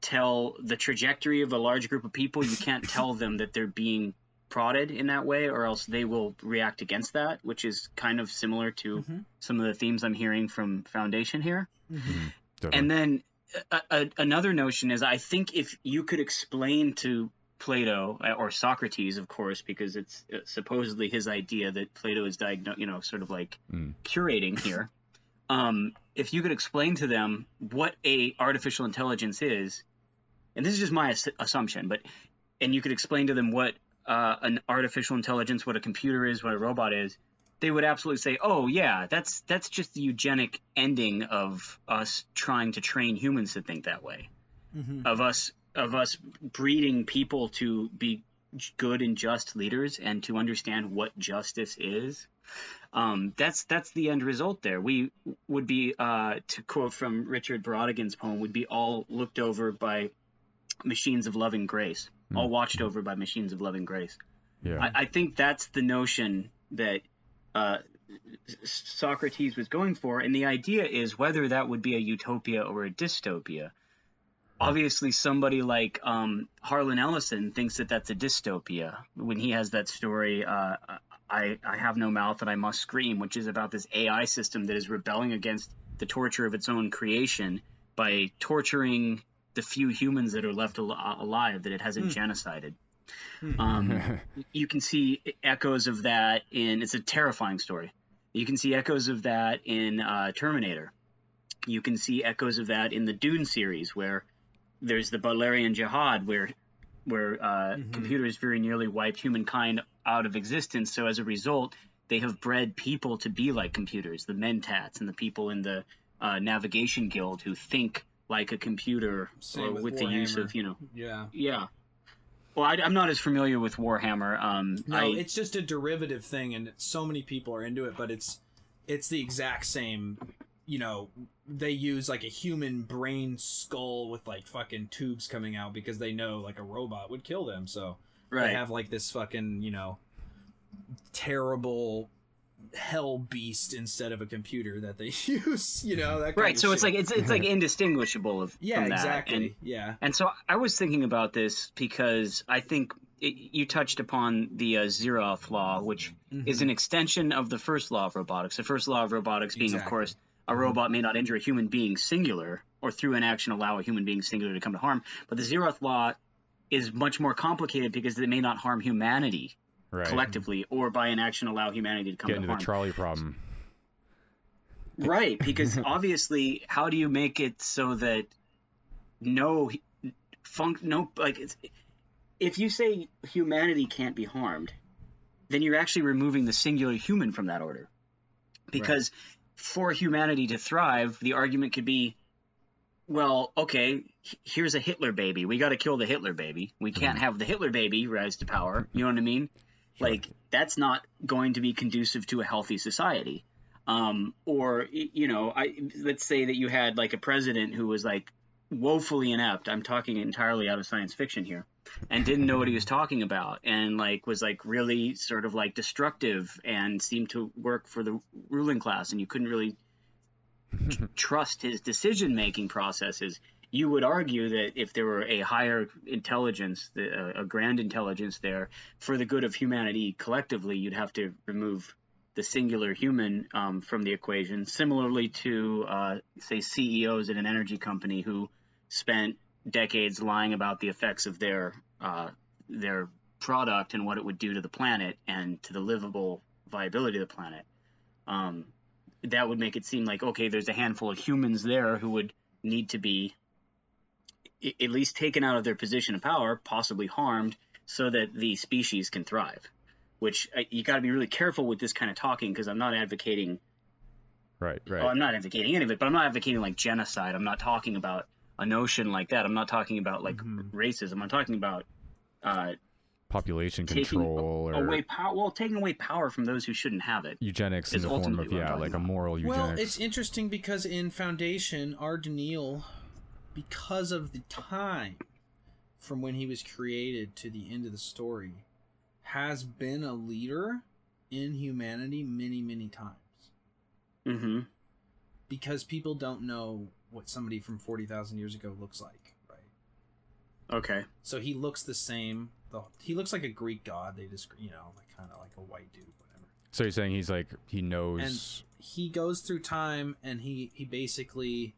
tell the trajectory of a large group of people you can't tell them that they're being prodded in that way or else they will react against that which is kind of similar to Mhm. some of the themes i'm hearing from foundation here Mhm. And then a, a, another notion is I think if you could explain to Plato uh, or Socrates, of course, because it's uh, supposedly his idea that Plato is diagno- you know, sort of like Mm. curating here. Um, if you could explain to them what a artificial intelligence is, and this is just my ass- assumption, but and you could explain to them what uh, an artificial intelligence, what a computer is, what a robot is, they would absolutely say, "Oh yeah, that's that's just the eugenic ending of us trying to train humans to think that way, Mhm. of us of us breeding people to be good and just leaders and to understand what justice is." Um, that's that's the end result. There, we would be, uh, to quote from Richard Brautigan's poem, would be all looked over by machines of loving grace, all watched over by machines of loving grace. yeah. I, I think that's the notion that uh, Socrates was going for, and the idea is whether that would be a utopia or a dystopia. Obviously, somebody like um, Harlan Ellison thinks that that's a dystopia. When he has that story. Uh, I I have no mouth and I must scream, which is about this AI system that is rebelling against the torture of its own creation by torturing the few humans that are left al- alive that it hasn't genocided. Um, you can see echoes of that in it's a terrifying story. You can see echoes of that in uh, terminator. You can see echoes of that in the dune series where there's the Butlerian jihad where where uh, Mhm. computers very nearly wiped humankind out of existence so as a result they have bred people to be like computers the mentats and the people in the uh, navigation guild who think like a computer Same or with with the use of you know Yeah. yeah well I, i'm not as familiar with warhammer um No, I, it's just a derivative thing, and so many people are into it. But it's it's the exact same. You know, they use like a human brain skull with like fucking tubes coming out because they know like a robot would kill them. So right they have like this fucking you know terrible hell beast instead of a computer that they use. You know that kind right of so it's like it's it's like indistinguishable of yeah from that. exactly and yeah and so i was thinking about this because i think it, you touched upon the uh, zeroth law, which is Mhm. an extension of the first law of robotics. The first law of robotics being, of course, a robot may not injure a human being singular, or through an action allow a human being singular to come to harm. But the zeroth law is much more complicated because it may not harm humanity Right. collectively, or by an action allow humanity to come Get to into harm. the trolley problem. Right, because obviously, how do you make it so that no funk no like it's, if you say humanity can't be harmed, then you're actually removing the singular human from that order. Because for humanity to thrive, the argument could be, well, okay, here's a Hitler baby. We got to kill the Hitler baby. We can't have the Hitler baby rise to power. You know what I mean? Like that's not going to be conducive to a healthy society. Um, or you know, I let's say that you had like a president who was like woefully inept. I'm talking entirely out of science fiction here, and didn't know what he was talking about, and like was like really sort of like destructive and seemed to work for the ruling class, and you couldn't really tr- trust his decision making processes. You would argue that if there were a higher intelligence, the- a a grand intelligence there, for the good of humanity collectively, you'd have to remove the singular human um, from the equation. Similarly to, uh, say, CEOs at an energy company who spent decades lying about the effects of their uh, their product and what it would do to the planet and to the livable viability of the planet. Um, that would make it seem like okay, there's a handful of humans there who would need to be i- at least taken out of their position of power, possibly harmed, so that the species can thrive. Which uh, you got to be really careful with this kind of talking because I'm not advocating. Right. Right. Oh, I'm not advocating any of it, but I'm not advocating like genocide. I'm not talking about a notion like that. I'm not talking about like Mhm. racism. I'm talking about uh, Population taking control or away power. Well, taking away power from those who shouldn't have it. eugenics in is the form of ultimately what I'm yeah, talking like a moral eugenics. Well, it's interesting because in Foundation, R. Daneel, because of the time from when he was created to the end of the story, has been a leader in humanity many, many times. Mm-hmm. Because people don't know what somebody from 40,000 years ago looks like, right? Okay. So he looks the same. The, he looks like a Greek god. They just, you know, like kind of like a white dude, whatever. so you're saying he's like he knows. and he goes through time and he he basically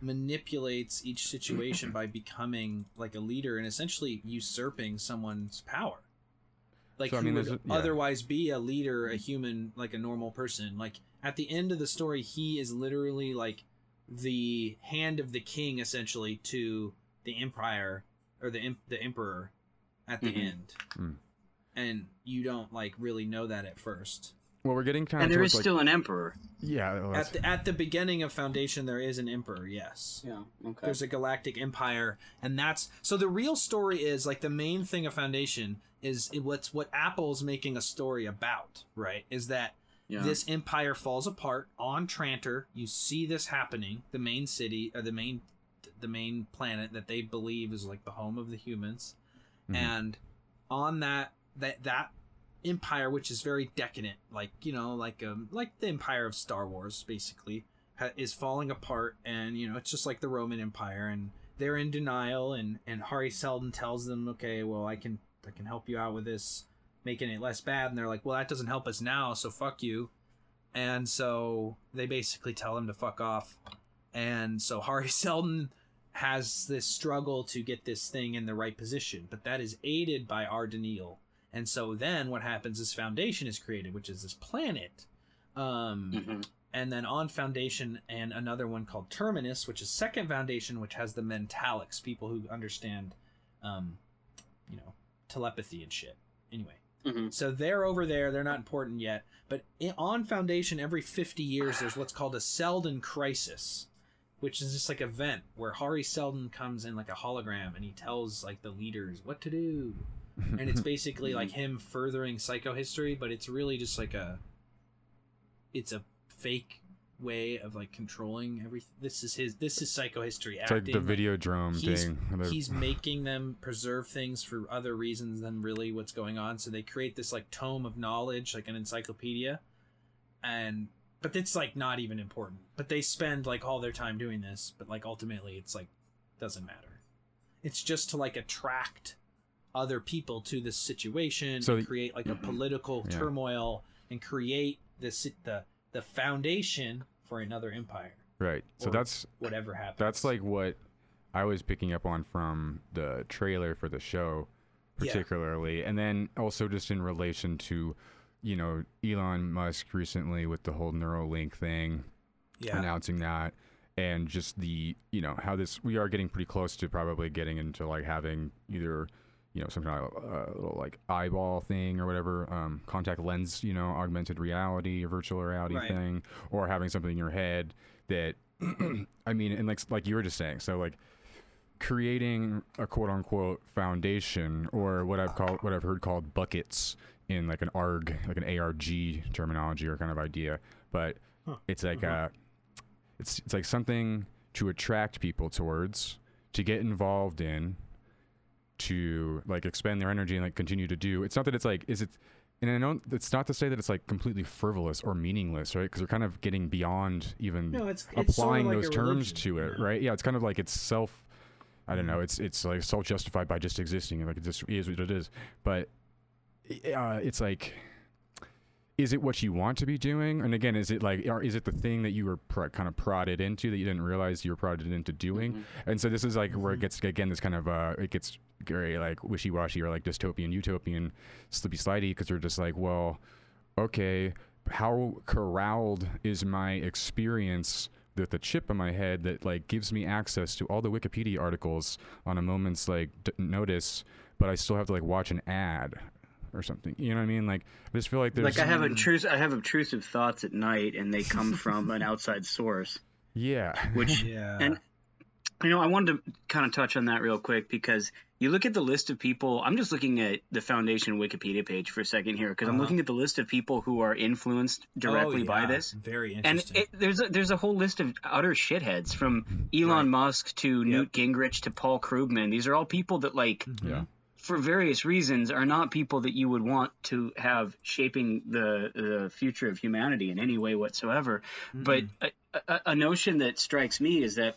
manipulates each situation by becoming like a leader and essentially usurping someone's power like So, I who mean, would yeah. otherwise be a leader a human like a normal person like at the end of the story he is literally like the hand of the king essentially to the empire or the em- the emperor at the Mhm. end Mm. and you don't like really know that at first well, we're getting kind And of there is towards, like, still an emperor. yeah. well, at the, at the beginning of Foundation, there is an emperor. Yes, Yeah. Okay. there's a galactic empire, and that's so. The real story is like the main thing of Foundation is what's what Apple's making a story about. Right? Is that yeah. this empire falls apart on Trantor? You see this happening. The main city or the main the main planet that they believe is like the home of the humans, Mhm. and on that that that empire which is very decadent like you know like um like the empire of star wars basically ha- is falling apart and you know it's just like the roman empire and they're in denial and and hari seldon tells them okay well i can i can help you out with this making it less bad and they're like well that doesn't help us now so fuck you and so they basically tell him to fuck off and so hari seldon has this struggle to get this thing in the right position but that is aided by R. Daneel and so then what happens is Foundation is created, which is this planet. Um, Mhm. And then on Foundation and another one called Terminus, which is Second Foundation, which has the Mentalics, people who understand, um, you know, telepathy and shit. Anyway, Mhm. so they're over there. They're not important yet. But on Foundation, every 50 years, there's what's called a Seldon Crisis, which is just like an event where Hari Seldon comes in like a hologram and he tells like the leaders what to do and it's basically like him furthering psychohistory, but it's really just like a it's a fake way of like controlling everything. This is his this is psychohistory it's like the video drone he's, thing. The- he's making them preserve things for other reasons than really what's going on. So they create this like tome of knowledge, like an encyclopedia, and but it's like not even important. But they spend like all their time doing this, but like ultimately it's like doesn't matter. It's just to like attract other people to this situation So- and create like a political Yeah. turmoil and create this the the foundation for another empire right. So that's whatever happens that's like what I was picking up on from the trailer for the show, Yeah. particularly, and then also just in relation to, you know, Elon Musk recently with the whole Neuralink thing, yeah announcing that, and just the you know how this we are getting pretty close to probably getting into like having either. You know, some kind of uh, little like eyeball thing or whatever, um, contact lens, you know, augmented reality or virtual reality Right. thing, or having something in your head that, I mean, and like like you were just saying, so like creating a quote unquote foundation or what I've called what I've heard called buckets in like an ARG like an ARG terminology or kind of idea but it's like uh it's it's like something to attract people towards to get involved in to like expend their energy and like continue to do it's not that it's like is it and I know it's not to say that it's like completely frivolous or meaningless, right? Because we're kind of getting beyond even No, it's- it's applying like those terms to it, yeah. right? Yeah, it's kind of like it's self. I don't know. It's it's like self justified by just existing, like it just is what it is. But uh, it's like, is it what you want to be doing? And again, is it like, or is it the thing that you were pr- kind of prodded into that you didn't realize you were prodded into doing? And so this is like where it gets again this kind of uh, it gets very like wishy washy or like dystopian, utopian, slippy slidey because you're just like, well, okay, how corralled is my experience with the chip in my head that like gives me access to all the Wikipedia articles on a moment's like d- notice, but I still have to like watch an ad or something. You know what I mean? Like I just feel like there's Like I have intrusive, I have obtrusive thoughts at night, and they come from an outside source. yeah, Which yeah and you know, I wanted to kind of touch on that real quick because you look at the list of people. I'm just looking at the Foundation Wikipedia page for a second here because I'm Uh-huh. looking at the list of people who are influenced oh, directly Oh, by this. very And interesting it, there's a, there's a whole list of utter shitheads from mm-hmm. Elon Musk to Newt Gingrich to Paul Krugman. These are all people that like mm-hmm. yeah, for various reasons are not people that you would want to have shaping the the future of humanity in any way whatsoever. Mm-hmm. But a, a, a notion that strikes me is that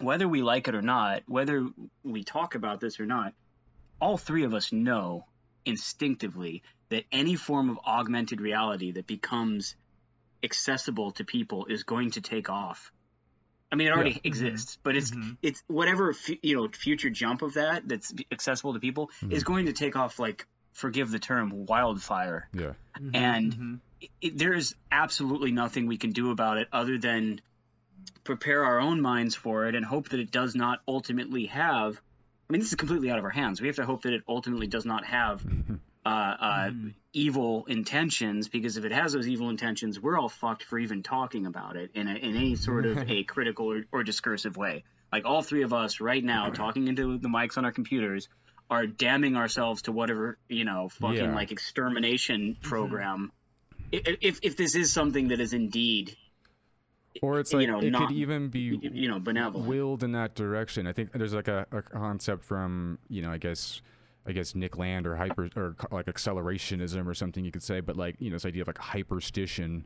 whether we like it or not, whether we talk about this or not, all three of us know instinctively that any form of augmented reality that becomes accessible to people is going to take off. I mean, it already mm-hmm. exists, but it's mm-hmm. it's whatever fu- you know future jump of that that's accessible to people is mm-hmm. going to take off like forgive the term wildfire. Yeah, and it, there's absolutely nothing we can do about it other than prepare our own minds for it and hope that it does not ultimately have i mean this is completely out of our hands. We have to hope that it ultimately does not have uh, uh, evil intentions because if it has those evil intentions we're all fucked for even talking about it in, a, in any sort of a critical or, or discursive way. Like all three of us right now talking into the mics on our computers are damning ourselves to whatever you know fucking Yeah. like extermination program. I- i- if if this is something that is indeed or it's you like know, it not- could even be you know benevolent willed in that direction. I think there's like a, a concept from you know I guess I guess Nick Land or hyper or like accelerationism or something you could say, but like you know this idea of like hyperstition,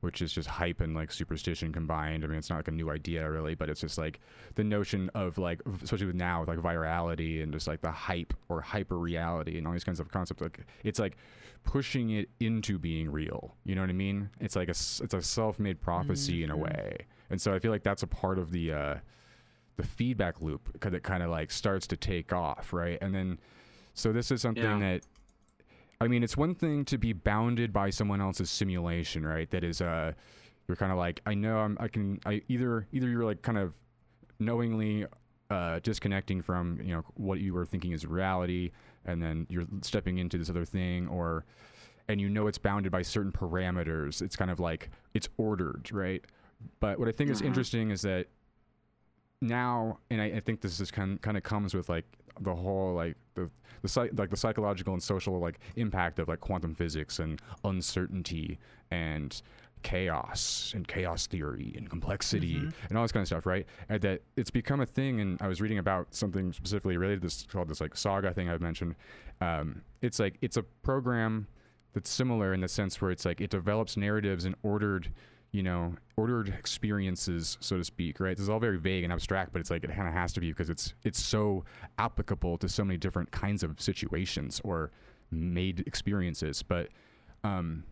which is just hype and like superstition combined. I mean it's not like a new idea really, but it's just like the notion of like especially with now with like virality and just like the hype or hyper reality and all these kinds of concepts. Like it's like pushing it into being real. You know what I mean? It's like a it's a self-made prophecy in a way, and so I feel like that's a part of the. uh the feedback loop because it kind of like starts to take off, right? And then, so this is something Yeah. that, I mean, it's one thing to be bounded by someone else's simulation, right? That is, uh, you're kind of like, I know I'm, I can, I either, either you're like kind of knowingly uh, disconnecting from, you know, what you were thinking is reality, and then you're stepping into this other thing, or, and you know it's bounded by certain parameters. It's kind of like it's ordered, right? But what I think is interesting is that now, and I, I think this is kind kind of comes with like the whole like the the like the psychological and social like impact of like quantum physics and uncertainty and chaos and chaos theory and complexity and all this kind of stuff, right? And that it's become a thing. And I was reading about something specifically related to this called this like saga thing I've mentioned. Um, it's like it's a program that's similar in the sense where it's like it develops narratives in ordered you know, ordered experiences, so to speak, right? This is all very vague and abstract, but it's like it kind of has to be because it's it's so applicable to so many different kinds of situations or made experiences. But um,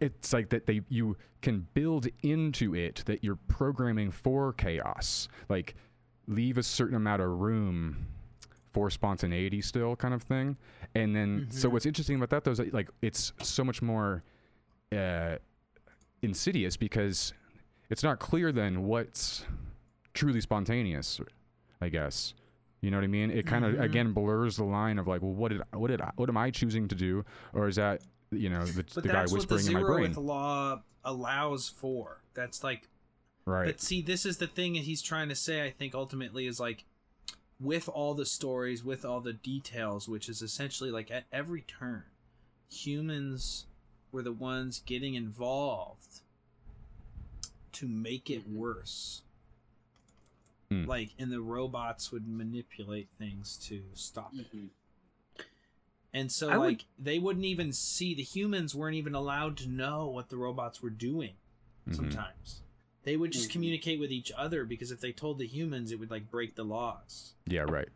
it's like that they you can build into it that you're programming for chaos, like leave a certain amount of room for spontaneity still kind of thing and then so what's interesting about that though is that, like it's so much more uh insidious because it's not clear then what's truly spontaneous i guess. You know what i mean? It kind of Mhm. again blurs the line of like well what did what did I, what am i choosing to do? Or is that you know the, the guy that's what the whispering in my brain. zeroth law allows for. That's like right. But see, this is the thing that he's trying to say, I think, ultimately, is like, with all the stories, with all the details, which is essentially like at every turn, humans were the ones getting involved to make it worse. Hmm. Like, and the robots would manipulate things to stop it. Mhm. And so, I would- like, they wouldn't even see, the humans weren't even allowed to know what the robots were doing Mhm. sometimes. They would just Mhm. communicate with each other because if they told the humans, it would like break the laws. yeah right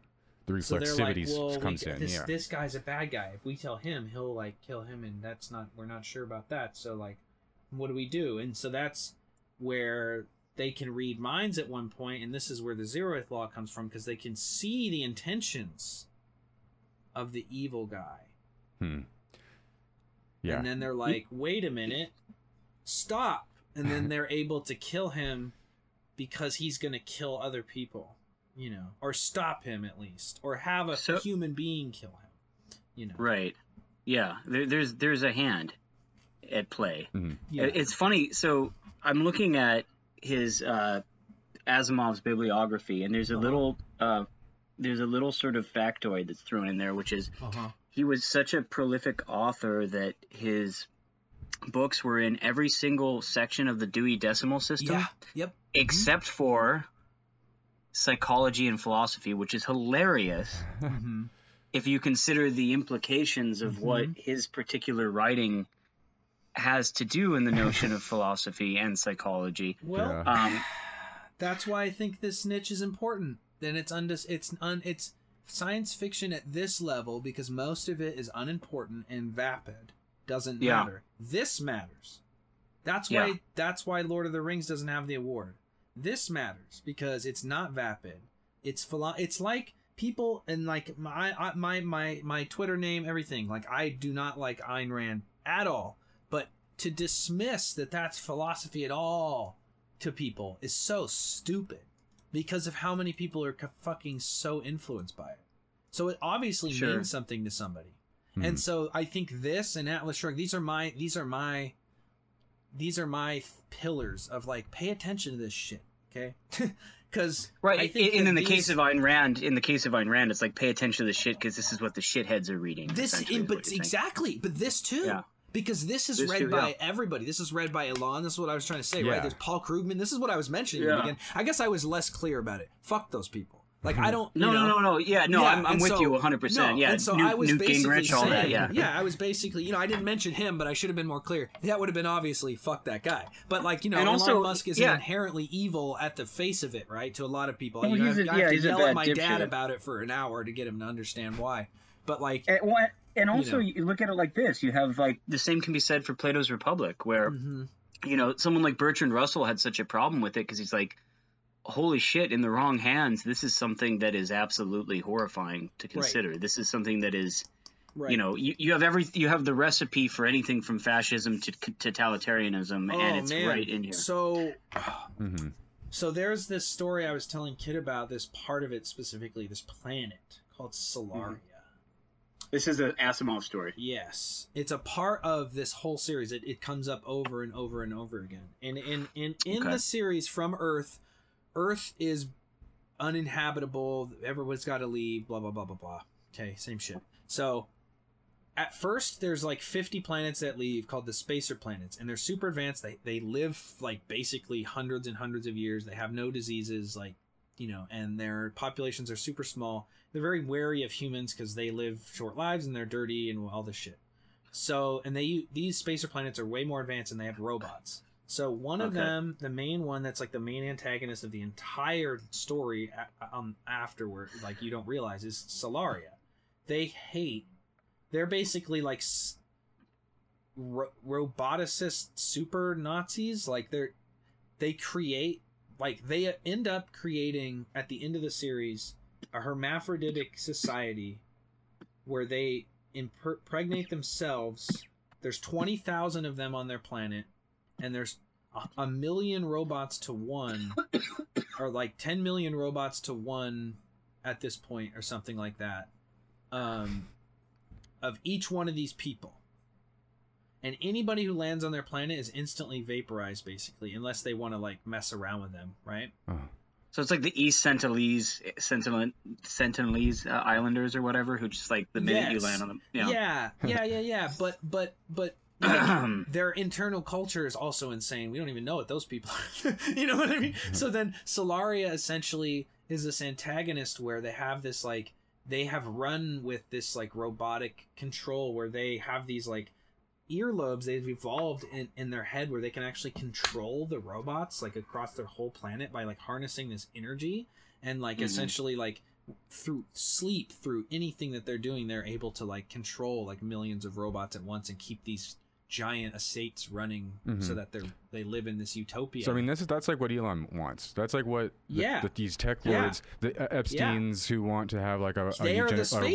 the So they're like, reflexivity well, we, comes in this yeah this guy's a bad guy. If we tell him, he'll like kill him, and that's not we're not sure about that. So like, what do we do? And so that's where they can read minds at one point, and this is where the zeroth law comes from because they can see the intentions of the evil guy. hmm. yeah And then they're like, wait a minute, stop. And then they're able to kill him because he's going to kill other people, you know, or stop him at least, or have a So- human being kill him, you know. Right. Yeah. There, there's there's a hand at play. Mhm. Yeah. It's funny. So I'm looking at his uh, Asimov's bibliography, and there's a Uh-huh. little uh, there's a little sort of factoid that's thrown in there, which is uh-huh. he was such a prolific author that his books were in every single section of the Dewey Decimal System, Yeah. Yep. except for psychology and philosophy, which is hilarious hmm if you consider the implications of what Mhm. his particular writing has to do in the notion of philosophy and psychology. Well, Yeah. Um, that's why I think this niche is important. Then it's undis- it's un- it's science fiction at this level because most of it is unimportant and vapid. Doesn't Yeah. matter. This matters. That's Yeah. why that's why Lord of the Rings doesn't have the award. This matters because it's not vapid. It's philo- it's like people and like my my my my Twitter name everything. Like I do not like Ayn Rand at all. But to dismiss that that's philosophy at all to people is so stupid because of how many people are fucking so influenced by it. So it obviously Sure. means something to somebody. Mhm. And so I think this and Atlas Shrugged, these are my these are my these are my f- pillars of like pay attention to this shit, okay? Because right. I think and in the these- case of Ayn Rand, in the case of Ayn Rand, it's like pay attention to the shit because this is what the shitheads are reading. this in, but what you're saying. exactly but this too Yeah. because this is This read too, by yeah. everybody this is read by elon this is what i was trying to say right there's paul krugman this is what i was mentioning Yeah. again i guess i was less clear about it fuck those people like i don't No, know, no, no, no. Yeah, no, Yeah, I'm, I'm with so- you 100%. yeah, and so Newt, I was Newt basically Gingrich, all saying, that. Yeah. yeah, I was basically, you know, I didn't mention him, but I should have been more clear. That would have been obviously fuck that guy. But like, you know, And Elon also- Musk is yeah. inherently evil at the face of it, right? To a lot of people, Well, you know, he's a- I have yeah, to he's yell at my dad dipshit. about it for an hour to get him to understand why. But like, And, well, and also, know. you, look at it like this: you have like the same can be said for Plato's Republic, where mhm. you know someone like Bertrand Russell had such a problem with it because he's like, "Holy shit! In the wrong hands, this is something that is absolutely horrifying to consider. This is something that is, right. you know, you, you have every you have the recipe for anything from fascism to c- totalitarianism, oh and it's man, right in here. So, Mhm. so there's this story I was telling Kit about. This part of it specifically, this planet called Solaria. This is an Asimov story. Yes, it's a part of this whole series. It, it comes up over and over and over again. And in in in Okay. the series from Earth, Earth is uninhabitable. Everyone's got to leave. Blah blah blah blah blah. Okay, same shit. So at first, there's like 50 planets that leave called the spacer planets, and they're super advanced. They they live like basically hundreds and hundreds of years. They have no diseases, like you know, and their populations are super small. They're very wary of humans because they live short lives and they're dirty and all this shit. So, and they these spacer planets are way more advanced, and they have robots. So one of Okay. them, the main one that's like the main antagonist of the entire story, um, afterward, like you don't realize, is Solaria. They hate. They're basically like ro- roboticist super Nazis. Like they're they create like they end up creating at the end of the series a hermaphroditic society where they impregnate themselves. There's twenty thousand of them on their planet, and there's a, a million robots to one, or like ten million robots to one at this point, or something like that. Um, of each one of these people. And anybody who lands on their planet is instantly vaporized, basically, unless they want to like mess around with them, right? Oh. So it's like the East Sentinelese, Sentinel, Sentinelese uh, Islanders or whatever, who just like the minute you land on them. Yeah. yeah, yeah, yeah, yeah. But but but like, their internal culture is also insane. We don't even know what those people are. you know what I mean? So then Solaria essentially is this antagonist where they have this like they have run with this like robotic control where they have these like earlobes they've evolved in, in their head where they can actually control the robots like across their whole planet by like harnessing this energy and like Mhm. essentially like through sleep through anything that they're doing they're able to like control like millions of robots at once and keep these giant estates running so Mhm. that they're they live in this utopia So I mean, this is that's like what Elon wants. That's like what the, Yeah. the, these tech Yeah. lords, the uh, Epstein's, who want to have like a, a, a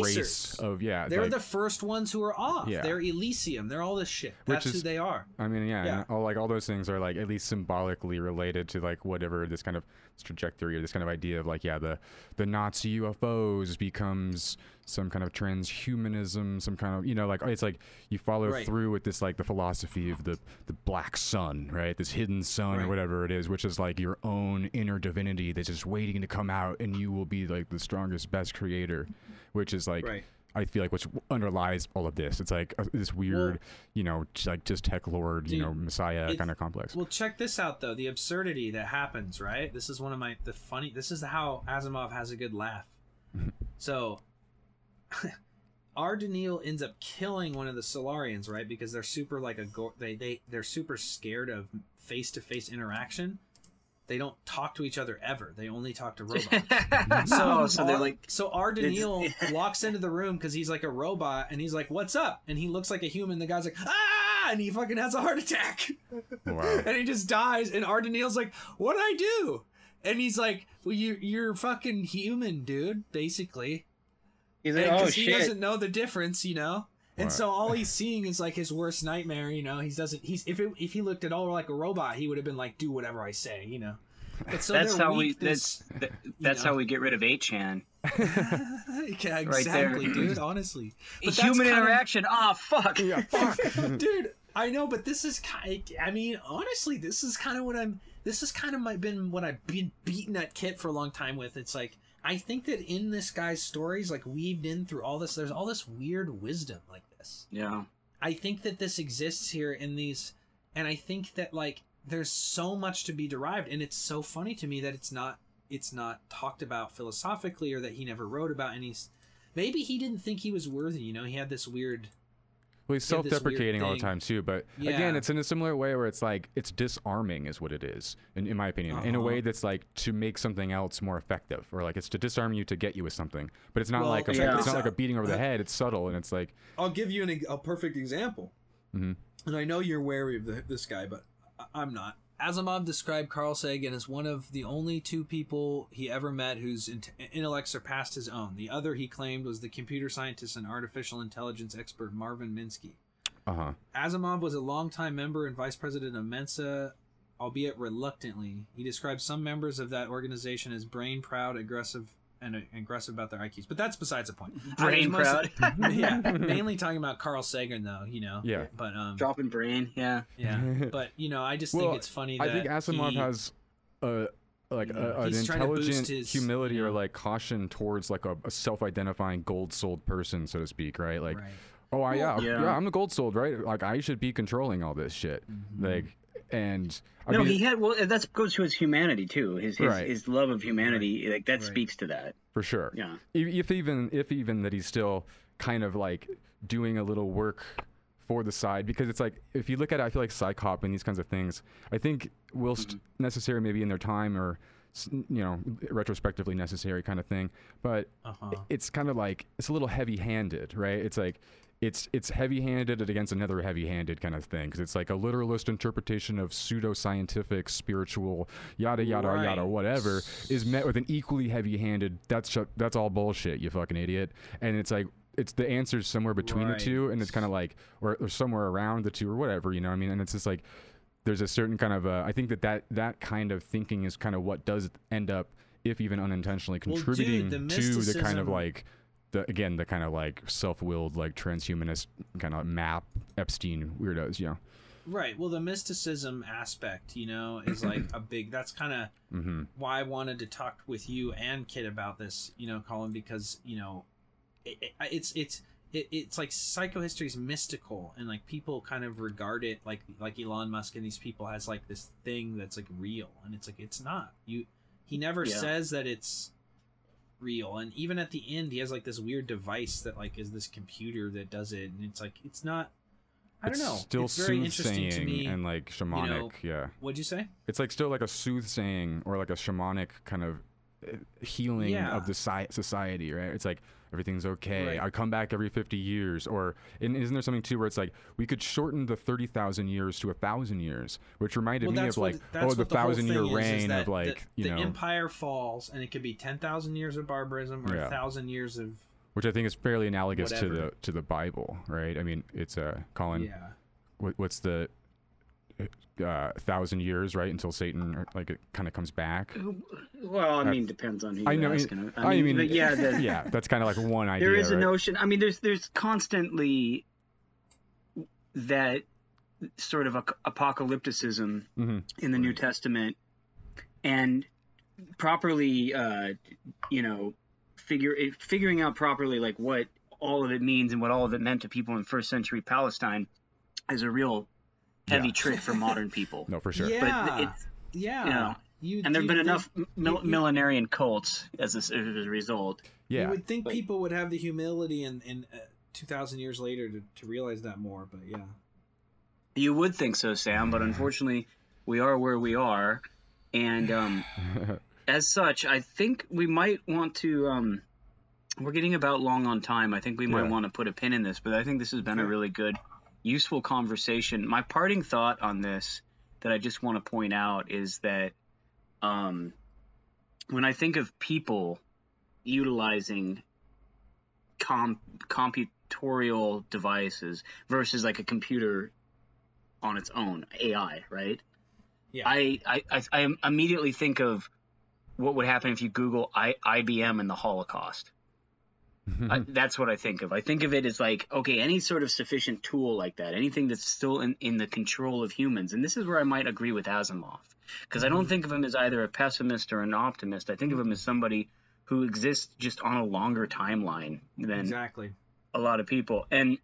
race of yeah. they're like, the first ones who are off Yeah. they're elysium they're all this shit that's who they are I mean, yeah, Yeah. all like all those things are like at least symbolically related to like whatever this kind of trajectory or this kind of idea of like yeah, the the Nazi UFOs becomes some kind of transhumanism, some kind of you know like it's like you follow Right. through with this like the philosophy of the the black sun, right? This hidden sun Right. or whatever it is, which is like your own inner divinity that's just waiting to come out, and you will be like the strongest, best creator, which is like. right I feel like which underlies all of this. It's like uh, this weird, Well- you know, like just tech lord, you know, messiah kind of complex. Well, check this out though. The absurdity that happens, right? This is one of my the funny. This is how Asimov has a good laugh. so, R. Daneel ends up killing one of the Solarians, right? Because they're super like a go- they they they're super scared of face to face interaction. They don't talk to each other ever. They only talk to robots. so, so they're Ar- like, so R. Daneel walks into the room because he's like a robot, and he's like, "What's up?" And he looks like a human. The guy's like, "Ah!" and he fucking has a heart attack. Wow. and he just dies. And R. Daneel's like, "What would I do?" And he's like, "Well, you you're fucking human, dude. Basically, he's like, because oh he doesn't know the difference, you know." And Right. so all he's seeing is like his worst nightmare, you know. He doesn't. He's if it, if he looked at all like a robot, he would have been like, "Do whatever I say," you know. But so That's their how we. weakness- That's that, that's know. how we get rid of 8chan. yeah, Right exactly, there. dude. Honestly, But that's Human kind of- interaction. Ah, fuck. yeah, fuck. dude i know but this is kind i mean honestly this is kind of what i'm this is kind of my been what i've been beating at kit for a long time with it's like i think that in this guy's stories like weaved in through all this there's all this weird wisdom like this Yeah. i think that this exists here in these and i think that like there's so much to be derived and it's so funny to me that it's not it's not talked about philosophically or that he never wrote about any maybe he didn't think he was worthy you know he had this weird Well, he's He had this weird self-deprecating all the time too. But Yeah. again, it's in a similar way where it's like it's disarming, is what it is, in, in my opinion. In a Uh-huh. way that's like to make something else more effective, or like it's to disarm you to get you with something. But it's not Well, like a, check it's not like a beating over the head. It's subtle and it's like I'll give you an, a perfect example. Mhm. And I know you're wary of the, this guy, but I'm not. Asimov described Carl Sagan as one of the only two people he ever met whose int- intellect surpassed his own. The other, he claimed, was the computer scientist and artificial intelligence expert Marvin Minsky. uh huh. Asimov was a longtime member and vice president of Mensa, albeit reluctantly. He described some members of that organization as brain proud, aggressive, and uh, aggressive about their IQs. But that's besides the point. I was Brain mostly- proud. yeah, mainly talking about Carl Sagan, though. You know. Yeah. But um, Dropping brain. Yeah. yeah. But you know, I just Well, think it's funny. That I think Asimov he- has a like a, an He's trying to boost intelligent his, humility you or like caution towards like a, a self-identifying gold-souled person, so to speak, right? Like, Right. oh, I, yeah, Yeah. yeah, I'm the gold-souled, right? Like, I should be controlling all this shit. Mm-hmm. Like, and I no, mean, he had. Well, that goes to his humanity too. His his, Right. his love of humanity. Like that Right. speaks to that. for sure. Yeah. if, if even if even that he's still kind of like doing a little work for the side because it's like if you look at it, I feel like CSICOP and these kinds of things. I think whilst Mm-hmm. necessary maybe in their time or you know retrospectively necessary kind of thing, but Uh-huh. it's kind of like it's a little heavy-handed, right? It's like it's it's heavy-handed against another heavy-handed kind of thing because it's like a literalist interpretation of pseudo-scientific, spiritual, yada yada yada, whatever, is met with an equally heavy-handed. That's sh- that's all bullshit, you fucking idiot. And it's like it's the answer's somewhere between Right. the two, and it's kind of like or, or somewhere around the two or whatever, you know. what I mean, and it's just like there's a certain kind of uh, I think that, that that kind of thinking is kind of what does end up, if even unintentionally, Well, dude, contributing the to the kind of like the again the kind of like self-willed like transhumanist kind of map Epstein weirdos, you know. Right. Well, the mysticism aspect, you know, is like a big. That's kind of Mm-hmm. why I wanted to talk with you and Kit about this, you know, Colin, because you know, it, it, it's it's it, it's like psychohistory is mystical, and like people kind of regard it like like Elon Musk and these people as like this thing that's like real, and it's like it's not. You he never Yeah. says that it's real, and even at the end, he has like this weird device that like is this computer that does it, and it's like it's not. I don't it's know. Still it's very interesting to me. and like shamanic, know, yeah. What'd you say? It's like still like a soothsaying or like a shamanic kind of uh, healing Yeah. of the society, right? It's like everything's okay. Right. I come back every 50 years or isn't there something too where it's like we could shorten the 30,000 years to a 1000 years, which reminded Well, me of like oh the whole 1000 year is, is reign that of like, the, you know the empire falls and it could be 10,000 years of barbarism or a Yeah. 1000 years of which I think is fairly analogous to the to the Bible, right? I mean, it's uh Colin yeah what, what's the uh, thousand years, right, until Satan like it kind of comes back. Well, I mean, depends on who I you're know. asking. I mean, but yeah, the, yeah, that's kind of like one idea. there is a right? notion. I mean, there's there's constantly that sort of a, apocalypticism Mhm. in the New Testament, and properly, uh, you know, figure figuring out properly like what all of it means and what all of it meant to people in first century Palestine is a real heavy Yeah. trick for modern people. No, for sure. yeah But it's yeah you know, you, and there've been enough think- mil- you- you- millenarian cults as a, as a result. Yeah, you would think But- people would have the humility and and uh, 2000 years later to, to realize that more but yeah You would think so, Sam, but unfortunately, we are where we are, and um, as such, I think we might want to. Um, we're getting about long on time. I think we might Yeah. want to put a pin in this, but I think this has been a really good, useful conversation. My parting thought on this that I just want to point out is that um, when I think of people utilizing com- computorial devices versus like a computer on its own, AI, right? yeah I, I, I, I immediately think of what would happen if you Google I, IBM and the Holocaust. I, that's what I think of. I think of it as like, okay, any sort of sufficient tool like that, anything that's still in, in the control of humans. And this is where I might agree with Asimov. Because I don't mm-hmm. think of him as either a pessimist or an optimist. I think of him as somebody who exists just on a longer timeline than exactly a lot of people. And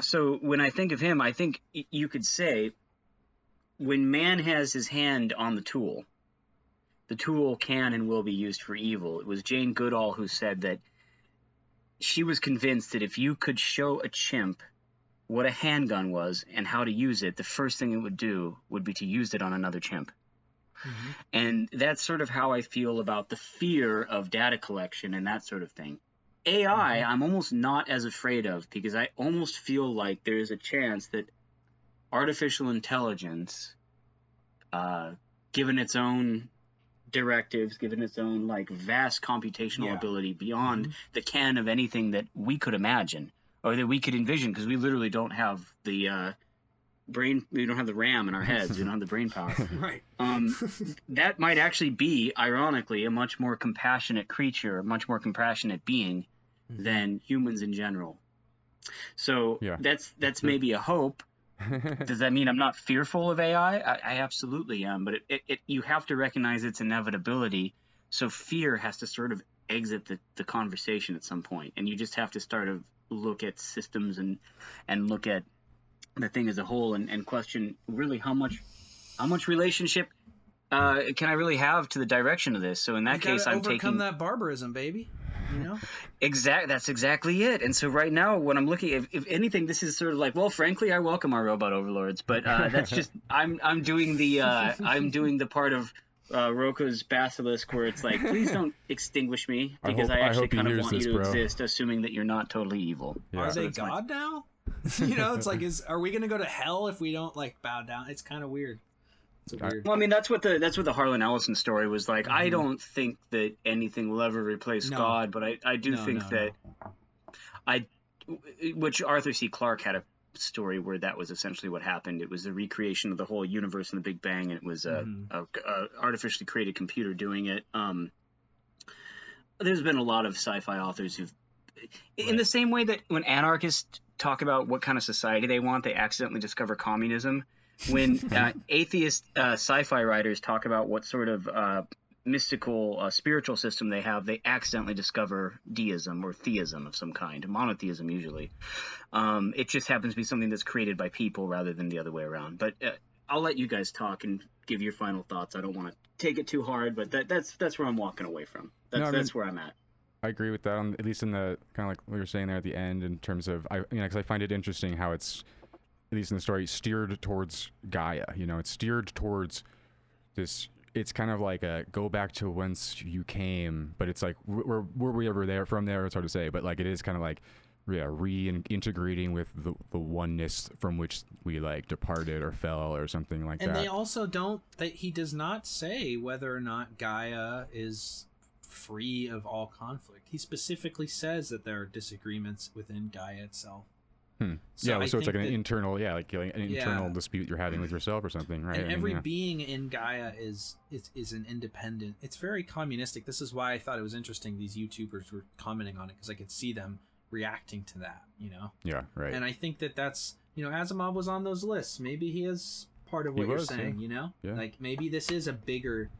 so when I think of him, I think you could say when man has his hand on the tool, the tool can and will be used for evil. It was Jane Goodall who said that she was convinced that if you could show a chimp what a handgun was and how to use it, the first thing it would do would be to use it on another chimp. Mhm. And that's sort of how I feel about the fear of data collection and that sort of thing. AI, I'm almost not as afraid of because I almost feel like there is a chance that artificial intelligence, uh, given its own directives, given its own like vast computational Yeah. ability beyond Mhm. the can of anything that we could imagine or that we could envision, because we literally don't have the uh, brain, we don't have the RAM in our heads, we don't have the brain power right um, that might actually be, ironically, a much more compassionate creature, a much more compassionate being Mhm. than humans in general. So Yeah. that's that's Sure. maybe a hope. Does that mean I'm not fearful of AI? I, I absolutely am, but it, it, it, you have to recognize its inevitability. So fear has to sort of exit the, the conversation at some point, and you just have to start to look at systems and and look at the thing as a whole and, and question really how much how much relationship uh, can I really have to the direction of this? So in that you case, I'm overcome taking that barbarism baby You know, Exact. That's exactly it. And so right now, when I'm looking, if, if anything, this is sort of like, well, frankly, I welcome our robot overlords, but uh, that's just I'm I'm doing the uh, I'm doing the part of uh, Roko's basilisk where it's like, please don't extinguish me because I, hope- I actually hope he kind of want this, you to bro. exist, assuming that you're not totally evil. Yeah. are So they it's my- God now? you know, it's like, is are we gonna go to hell if we don't like bow down? It's kind of weird. I- weird. Well, I mean, that's what the that's what the Harlan Ellison story was like. I Mhm. don't think that anything will ever replace No. God, but I, I do No, think no, that. I, which Arthur C. Clarke had a story where that was essentially what happened. It was the recreation of the whole universe in the Big Bang, and it was a, Mhm. a, a artificially created computer doing it. Um, there's been a lot of sci-fi authors who've, in Right. the same way that when anarchists talk about what kind of society they want, they accidentally discover communism. When uh, atheist uh, sci-fi writers talk about what sort of uh, mystical uh, spiritual system they have, they accidentally discover deism or theism of some kind, monotheism usually. Um, it just happens to be something that's created by people rather than the other way around. But uh, I'll let you guys talk and give your final thoughts. I don't want to take it too hard, but that, that's that's where I'm walking away from. That's No, I mean- that's where I'm at. I agree with that. On, at least in the kind of like what you were saying there at the end, in terms of I, you know, because I find it interesting how it's at least in the story steered towards Gaia. You know, it's steered towards this. It's kind of like a go back to whence you came, but it's like were were we ever there from there? It's hard to say, but like it is kind of like yeah, reintegrating with the the oneness from which we like departed or fell or something like and that. And they also don't that he does not say whether or not Gaia is free of all conflict. He specifically says that there are disagreements within Gaia itself. Hmm. So yeah, I so it's like an that- internal, yeah, like, an Yeah. internal dispute you're having with yourself or something, right? I and mean, every yeah. being in Gaia is, is is an independent. It's very communistic. This is why I thought it was interesting. These YouTubers were commenting on it because I could see them reacting to that. You know, yeah, right. and I think that that's you know Asimov was on those lists. Maybe he is part of He what you're was, yeah. saying. You know, Yeah. like maybe this is a bigger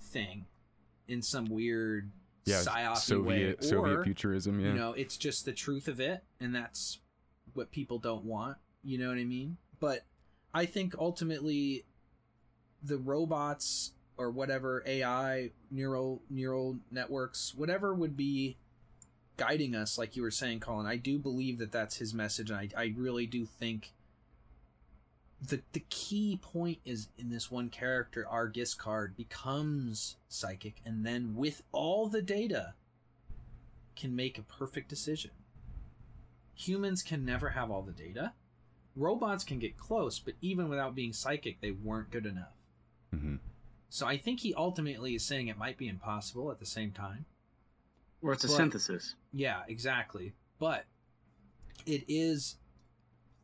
thing in some weird yeah, psyop Soviet way, Soviet futurism, yeah. you know it's just the truth of it and that's what people don't want you know what i mean? But i think ultimately the robots or whatever ai neural neural networks whatever would be guiding us like you were saying colin i do believe that that's his message and i, I really do think the the key point is in this one character R. Giskard becomes psychic and then with all the data can make a perfect decision humans can never have all the data robots can get close but even without being psychic they weren't good enough hmm so i think he ultimately is saying it might be impossible at the same time Or it's a But- synthesis. yeah, exactly. But it is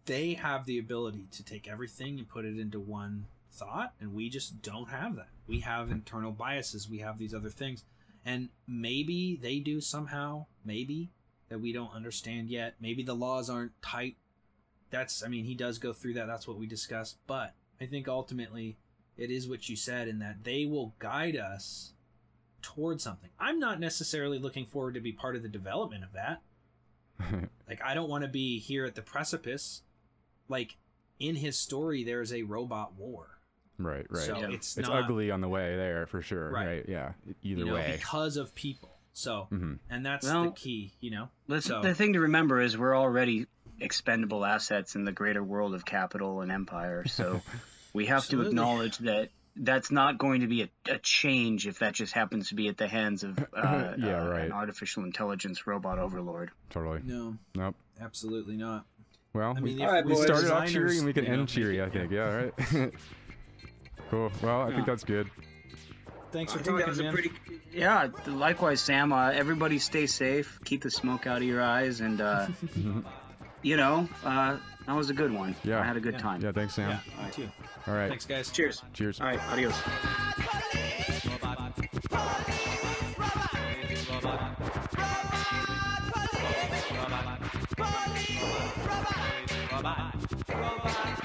they have the ability to take everything and put it into one thought and we just don't have that. We have internal biases, we have these other things. And maybe they do somehow, maybe that we don't understand yet. Maybe the laws aren't tight. That's I mean, he does go through that. That's what we discussed, but I think ultimately it is what you said in that they will guide us towards something. I'm not necessarily looking forward to be part of the development of that. Like I don't want to be here at the precipice. Like in his story there is a robot war. right, right. So Yeah. it's, it's not ugly on the way there for sure. Right. Right. Yeah. Either you know, way. because of people. So hmm and that's Well, the key, you know. Let's, So- The thing to remember is we're already expendable assets in the greater world of capital and empire. So we have Absolutely. to acknowledge that that's not going to be a, a change if that just happens to be at the hands of uh, Yeah, uh, right. an artificial intelligence robot overlord. Totally. No, Nope. absolutely not. Well, I we, mean, All if right, we started off designers, cheery and we can you know, end cheery. I think. Yeah. Right. cool. Well, I think that's good. Thanks for talking, man. Pretty, yeah, likewise, Sam. Uh, everybody stay safe. Keep the smoke out of your eyes. And, uh, you know, uh, that was a good one. Yeah. I had a good yeah. time. Yeah, thanks, Sam. Yeah, All right. too. All right. Thanks, guys. Cheers. Cheers. All right. Adios. Robot. Robot. Robot.